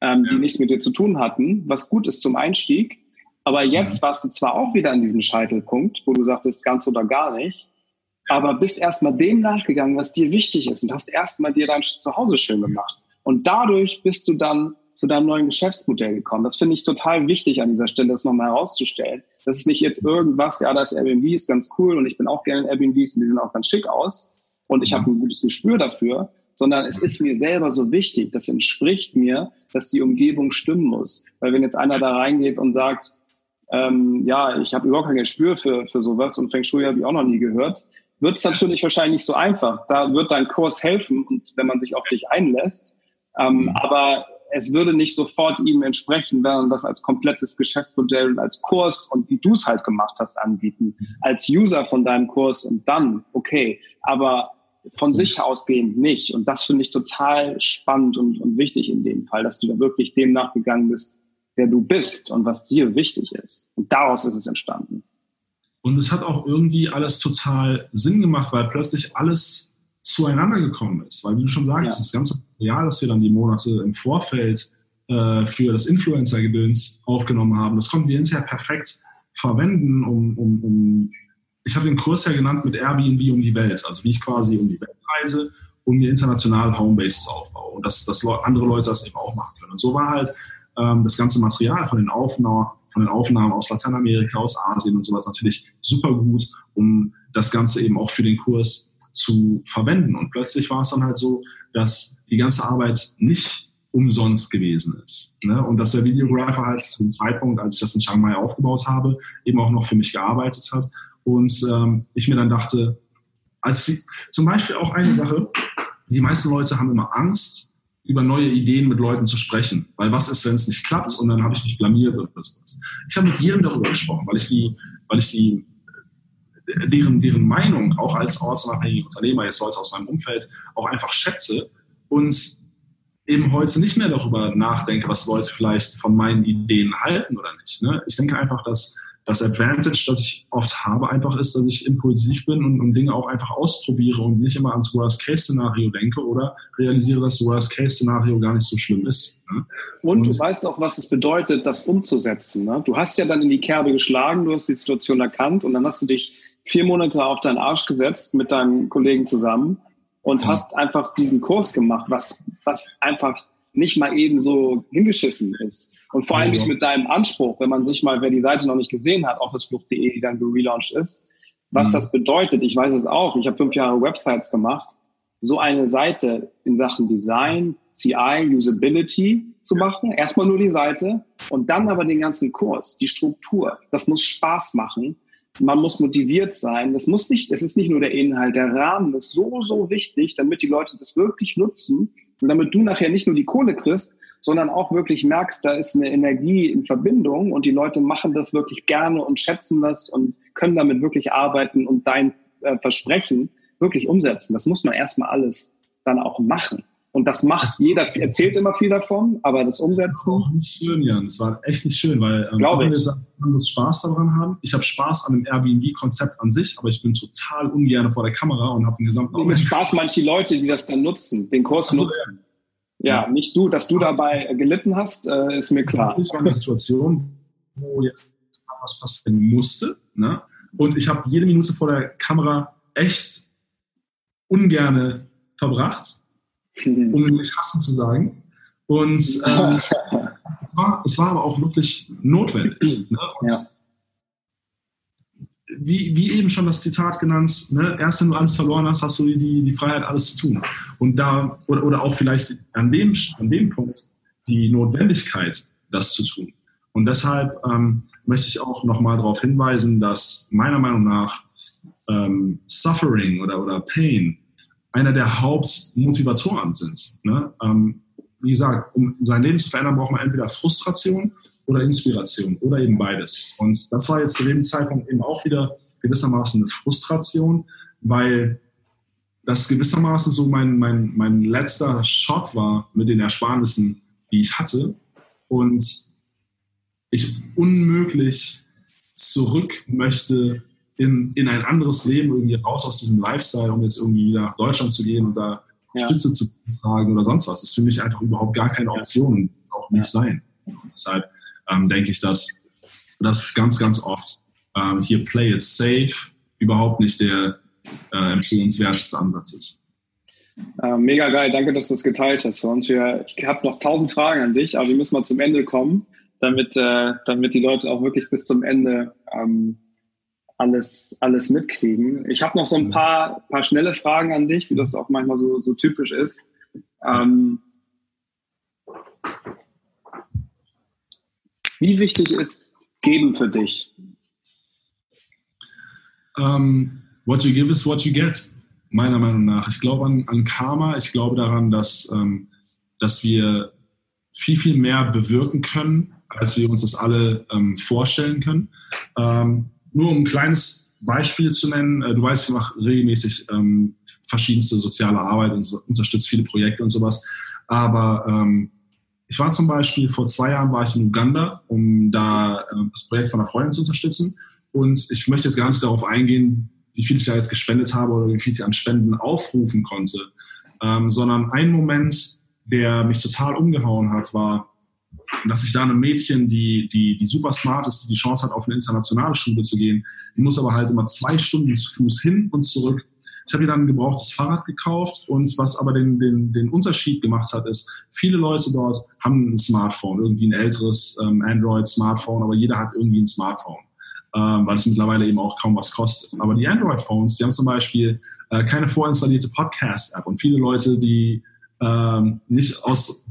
ähm, ja. die nichts mit dir zu tun hatten, was gut ist zum Einstieg. Aber jetzt mhm. warst du zwar auch wieder an diesem Scheitelpunkt, wo du sagtest, ganz oder gar nicht, aber bist erstmal dem nachgegangen, was dir wichtig ist und hast erstmal dir dein Zuhause schön gemacht. Und dadurch bist du dann zu deinem neuen Geschäftsmodell gekommen. Das finde ich total wichtig an dieser Stelle, das nochmal herauszustellen. Das ist nicht jetzt irgendwas, ja, das Airbnb ist ganz cool und ich bin auch gerne in Airbnbs und die sehen auch ganz schick aus und ich habe ein gutes Gespür dafür, sondern es ist mir selber so wichtig, das entspricht mir, dass die Umgebung stimmen muss. Weil wenn jetzt einer da reingeht und sagt, ähm, ja, ich habe überhaupt kein Gespür für, für sowas und Feng Shui habe ich auch noch nie gehört, wird es natürlich wahrscheinlich nicht so einfach. Da wird dein Kurs helfen und wenn man sich auf dich einlässt. Ähm, aber es würde nicht sofort ihm entsprechen, wenn man das als komplettes Geschäftsmodell und als Kurs und wie du es halt gemacht hast anbieten, als User von deinem Kurs und dann, okay, aber von sich ausgehend nicht. Und das finde ich total spannend und, und wichtig in dem Fall, dass du da wirklich dem nachgegangen bist, der du bist und was dir wichtig ist. Und daraus ist es entstanden. Und es hat auch irgendwie alles total Sinn gemacht, weil plötzlich alles zueinander gekommen ist. Weil, wie du schon sagst, ja. das ganze Material, das wir dann die Monate im Vorfeld äh, für das Influencer-Gedöns aufgenommen haben, das konnten wir hinterher perfekt verwenden, um, um, um ich habe den Kurs ja genannt mit Airbnb um die Welt, also wie ich quasi um die Welt reise und mir international Homebases aufbaue und dass, dass andere Leute das eben auch machen können. Und so war halt ähm, das ganze Material von den, Aufnahmen, von den Aufnahmen aus Lateinamerika, aus Asien und sowas natürlich super gut, um das Ganze eben auch für den Kurs zu verwenden. Und plötzlich war es dann halt so, dass die ganze Arbeit nicht umsonst gewesen ist. Ne? Und dass der Videographer halt zum Zeitpunkt, als ich das in Chiang Mai aufgebaut habe, eben auch noch für mich gearbeitet hat. Und ähm, ich mir dann dachte, als sie, zum Beispiel auch eine Sache, die meisten Leute haben immer Angst, über neue Ideen mit Leuten zu sprechen. Weil was ist, wenn es nicht klappt und dann habe ich mich blamiert oder sowas. Ich habe mit jedem darüber gesprochen, weil ich die, weil ich die deren, deren Meinung auch als ortsunabhängiger Unternehmer, jetzt Leute aus meinem Umfeld, auch einfach schätze und eben heute nicht mehr darüber nachdenke, was Leute vielleicht von meinen Ideen halten oder nicht. Ne? Ich denke einfach, dass das Advantage, das ich oft habe, einfach ist, dass ich impulsiv bin und, und Dinge auch einfach ausprobiere und nicht immer ans Worst-Case-Szenario denke oder realisiere, dass das Worst-Case-Szenario gar nicht so schlimm ist. Ne? Und, und, du weißt auch, was es bedeutet, das umzusetzen. Ne? Du hast ja dann in die Kerbe geschlagen, du hast die Situation erkannt und dann hast du dich vier Monate auf deinen Arsch gesetzt mit deinem Kollegen zusammen und ja. hast einfach diesen Kurs gemacht, was, was einfach nicht mal eben so hingeschissen ist. Und vor allem nicht mit deinem Anspruch, wenn man sich mal, wer die Seite noch nicht gesehen hat, officeflucht.de, die dann gelauncht ist, was mhm. das bedeutet. Ich weiß es auch. Ich habe fünf Jahre Websites gemacht. So eine Seite in Sachen Design, CI, Usability zu machen. Erstmal nur die Seite und dann aber den ganzen Kurs, die Struktur. Das muss Spaß machen man muss motiviert sein. Das muss nicht, es ist nicht nur der Inhalt, der Rahmen ist so, so wichtig, damit die Leute das wirklich nutzen und damit du nachher nicht nur die Kohle kriegst, sondern auch wirklich merkst, da ist eine Energie in Verbindung und die Leute machen das wirklich gerne und schätzen das und können damit wirklich arbeiten und dein äh, Versprechen wirklich umsetzen. Das muss man erstmal alles dann auch machen. Und das macht jeder, erzählt immer viel davon, aber das Umsetzen. Das war auch nicht schön, Jan. Das war echt nicht schön, weil ähm, auch wenn wir muss Spaß daran haben. Ich habe Spaß an dem Airbnb-Konzept an sich, aber ich bin total ungern vor der Kamera und habe den gesamten Mit Spaß manche Leute, die das dann nutzen, den Kurs also, nutzen. Ja, ja, nicht du, dass du dabei gelitten hast, äh, ist mir klar. Ich war in einer Situation, wo jetzt was passieren musste. Ne? Und ich habe jede Minute vor der Kamera echt ungerne verbracht um nicht hassen zu sagen. Und ähm, es, war, es war aber auch wirklich notwendig. Ne? Ja. Wie, wie eben schon das Zitat genannt, ne? erst wenn du alles verloren hast, hast du die, die Freiheit, alles zu tun. Und da, oder, oder auch vielleicht an dem, an dem Punkt die Notwendigkeit, das zu tun. Und deshalb ähm, möchte ich auch nochmal darauf hinweisen, dass meiner Meinung nach ähm, Suffering oder, oder Pain einer der Hauptmotivatoren sind. Ne? Ähm, wie gesagt, um sein Leben zu verändern, braucht man entweder Frustration oder Inspiration oder eben beides. Und das war jetzt zu dem Zeitpunkt eben auch wieder gewissermaßen eine Frustration, weil das gewissermaßen so mein, mein, mein letzter Shot war mit den Ersparnissen, die ich hatte. Und ich unmöglich zurück möchte in, in ein anderes Leben, irgendwie raus aus diesem Lifestyle, um jetzt irgendwie wieder nach Deutschland zu gehen und da ja. Stütze zu tragen oder sonst was. Das ist für mich einfach überhaupt gar keine Option und auch nicht sein. Deshalb ähm, denke ich, dass das ganz, ganz oft ähm, hier Play it safe überhaupt nicht der äh, empfehlenswerteste Ansatz ist. Äh, mega geil, danke, dass du das geteilt hast für uns. Wir, ich habe noch tausend Fragen an dich, aber wir müssen mal zum Ende kommen, damit, äh, damit die Leute auch wirklich bis zum Ende ähm, alles, alles mitkriegen. Ich habe noch so ein paar, paar schnelle Fragen an dich, wie das auch manchmal so, so typisch ist. Ähm, wie wichtig ist Geben für dich? Um, ähm, what you give is what you get, meiner Meinung nach. Ich glaube an, an Karma. Ich glaube daran, dass, ähm, dass wir viel, viel mehr bewirken können, als wir uns das alle ähm, vorstellen können. Ähm, nur um ein kleines Beispiel zu nennen, äh, du weißt, ich mache regelmäßig ähm, verschiedenste soziale Arbeit und unterstütze viele Projekte und sowas. Aber ähm, ich war zum Beispiel, vor zwei Jahren war ich in Uganda, um da äh, das Projekt von einer Freundin zu unterstützen. Und ich möchte jetzt gar nicht darauf eingehen, wie viel ich da jetzt gespendet habe oder wie viel ich an Spenden aufrufen konnte, ähm, sondern ein Moment, der mich total umgehauen hat, war, dass ich da einem Mädchen, die, die, die super smart ist, die Chance hat, auf eine internationale Schule zu gehen, die muss aber halt immer zwei Stunden zu Fuß hin und zurück. Ich habe ihr dann ein gebrauchtes Fahrrad gekauft und was aber den, den, den Unterschied gemacht hat, ist, viele Leute dort haben ein Smartphone, irgendwie ein älteres ähm, Android-Smartphone, aber jeder hat irgendwie ein Smartphone, ähm, weil es mittlerweile eben auch kaum was kostet. Aber die Android-Phones, die haben zum Beispiel äh, keine vorinstallierte Podcast-App und viele Leute, die ähm, nicht aus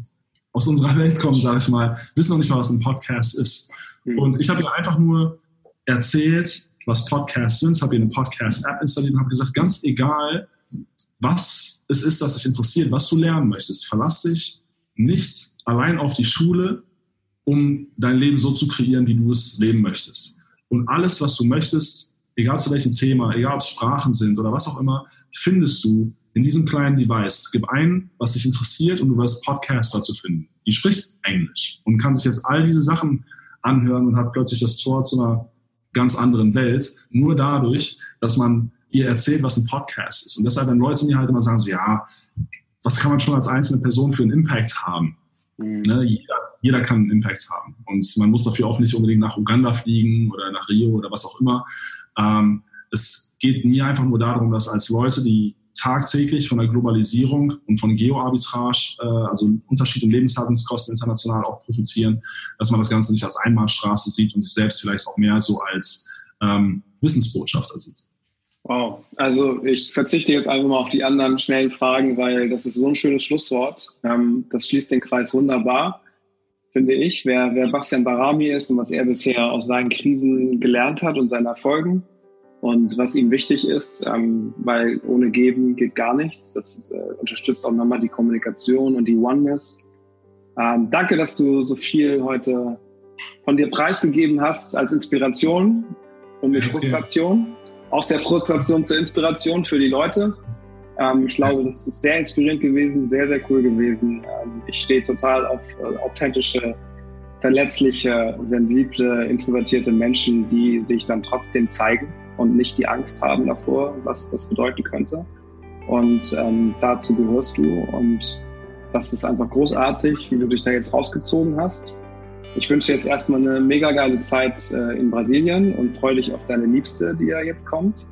aus unserer Welt kommen, sage ich mal, wissen noch nicht mal, was ein Podcast ist. Mhm. Und ich habe ihr einfach nur erzählt, was Podcasts sind, habe ihr eine Podcast-App installiert und habe gesagt, ganz egal, was es ist, das dich interessiert, was du lernen möchtest, verlass dich nicht allein auf die Schule, um dein Leben so zu kreieren, wie du es leben möchtest. Und alles, was du möchtest, egal zu welchem Thema, egal ob es Sprachen sind oder was auch immer, findest du in diesem kleinen Device. Gib ein, was dich interessiert und du wirst Podcaster zu finden. Die spricht Englisch und kann sich jetzt all diese Sachen anhören und hat plötzlich das Tor zu einer ganz anderen Welt, nur dadurch, dass man ihr erzählt, was ein Podcast ist. Und deshalb, wenn Leute mir halt immer sagen, so, ja, was kann man schon als einzelne Person für einen Impact haben? Mhm. Ne, jeder, jeder kann einen Impact haben. Und man muss dafür auch nicht unbedingt nach Uganda fliegen oder nach Rio oder was auch immer. Ähm, es geht mir einfach nur darum, dass als Leute, die tagtäglich von der Globalisierung und von Geoarbitrage, äh, also Unterschied in Lebenshaltungskosten international auch profitieren, dass man das Ganze nicht als Einbahnstraße sieht und sich selbst vielleicht auch mehr so als ähm, Wissensbotschafter sieht. Wow, also ich verzichte jetzt einfach mal auf die anderen schnellen Fragen, weil das ist so ein schönes Schlusswort. Ähm, das schließt den Kreis wunderbar, finde ich. Wer, wer Bastian Barami ist und was er bisher aus seinen Krisen gelernt hat und seinen Erfolgen, und was ihm wichtig ist, ähm, weil ohne Geben geht gar nichts. Das äh, unterstützt auch nochmal die Kommunikation und die Oneness. Ähm, danke, dass du so viel heute von dir preisgegeben hast als Inspiration und mit Frustration. Aus der Frustration zur Inspiration für die Leute. Ähm, ich glaube, das ist sehr inspirierend gewesen, sehr, sehr cool gewesen. Ähm, ich stehe total auf äh, authentische, verletzliche, sensible, introvertierte Menschen, die sich dann trotzdem zeigen und nicht die Angst haben davor, was das bedeuten könnte. Und ähm, dazu gehörst du und das ist einfach großartig, wie du dich da jetzt rausgezogen hast. Ich wünsche jetzt erstmal eine mega geile Zeit äh, in Brasilien und freue dich auf deine Liebste, die ja jetzt kommt.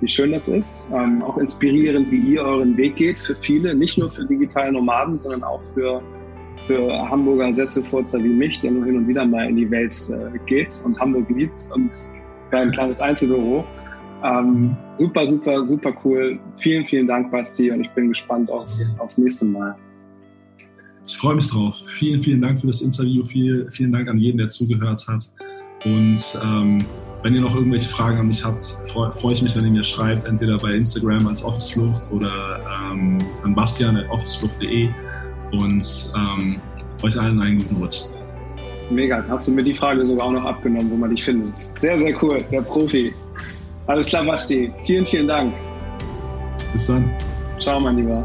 Wie schön das ist. Ähm, auch inspirierend, wie ihr euren Weg geht für viele, nicht nur für digitale Nomaden, sondern auch für, für Hamburger Sesselfurzer wie mich, der nur hin und wieder mal in die Welt äh, geht und Hamburg liebt und ein kleines Einzelbüro. Ähm, super, super, super cool. Vielen, vielen Dank, Basti, und ich bin gespannt aufs, aufs nächste Mal. Ich freue mich drauf. Vielen, vielen Dank für das Interview. Viel, vielen Dank an jeden, der zugehört hat. Und ähm, wenn ihr noch irgendwelche Fragen an mich habt, freue freu ich mich, wenn ihr mir schreibt, entweder bei Instagram als Officeflucht oder ähm, an bastian.officeflucht.de und ähm, euch allen einen guten Rutsch. Mega. Hast du mir die Frage sogar auch noch abgenommen, wo man dich findet? Sehr, sehr cool. Der Profi. Alles klar, Basti. Vielen, vielen Dank. Bis dann. Ciao, mein Lieber.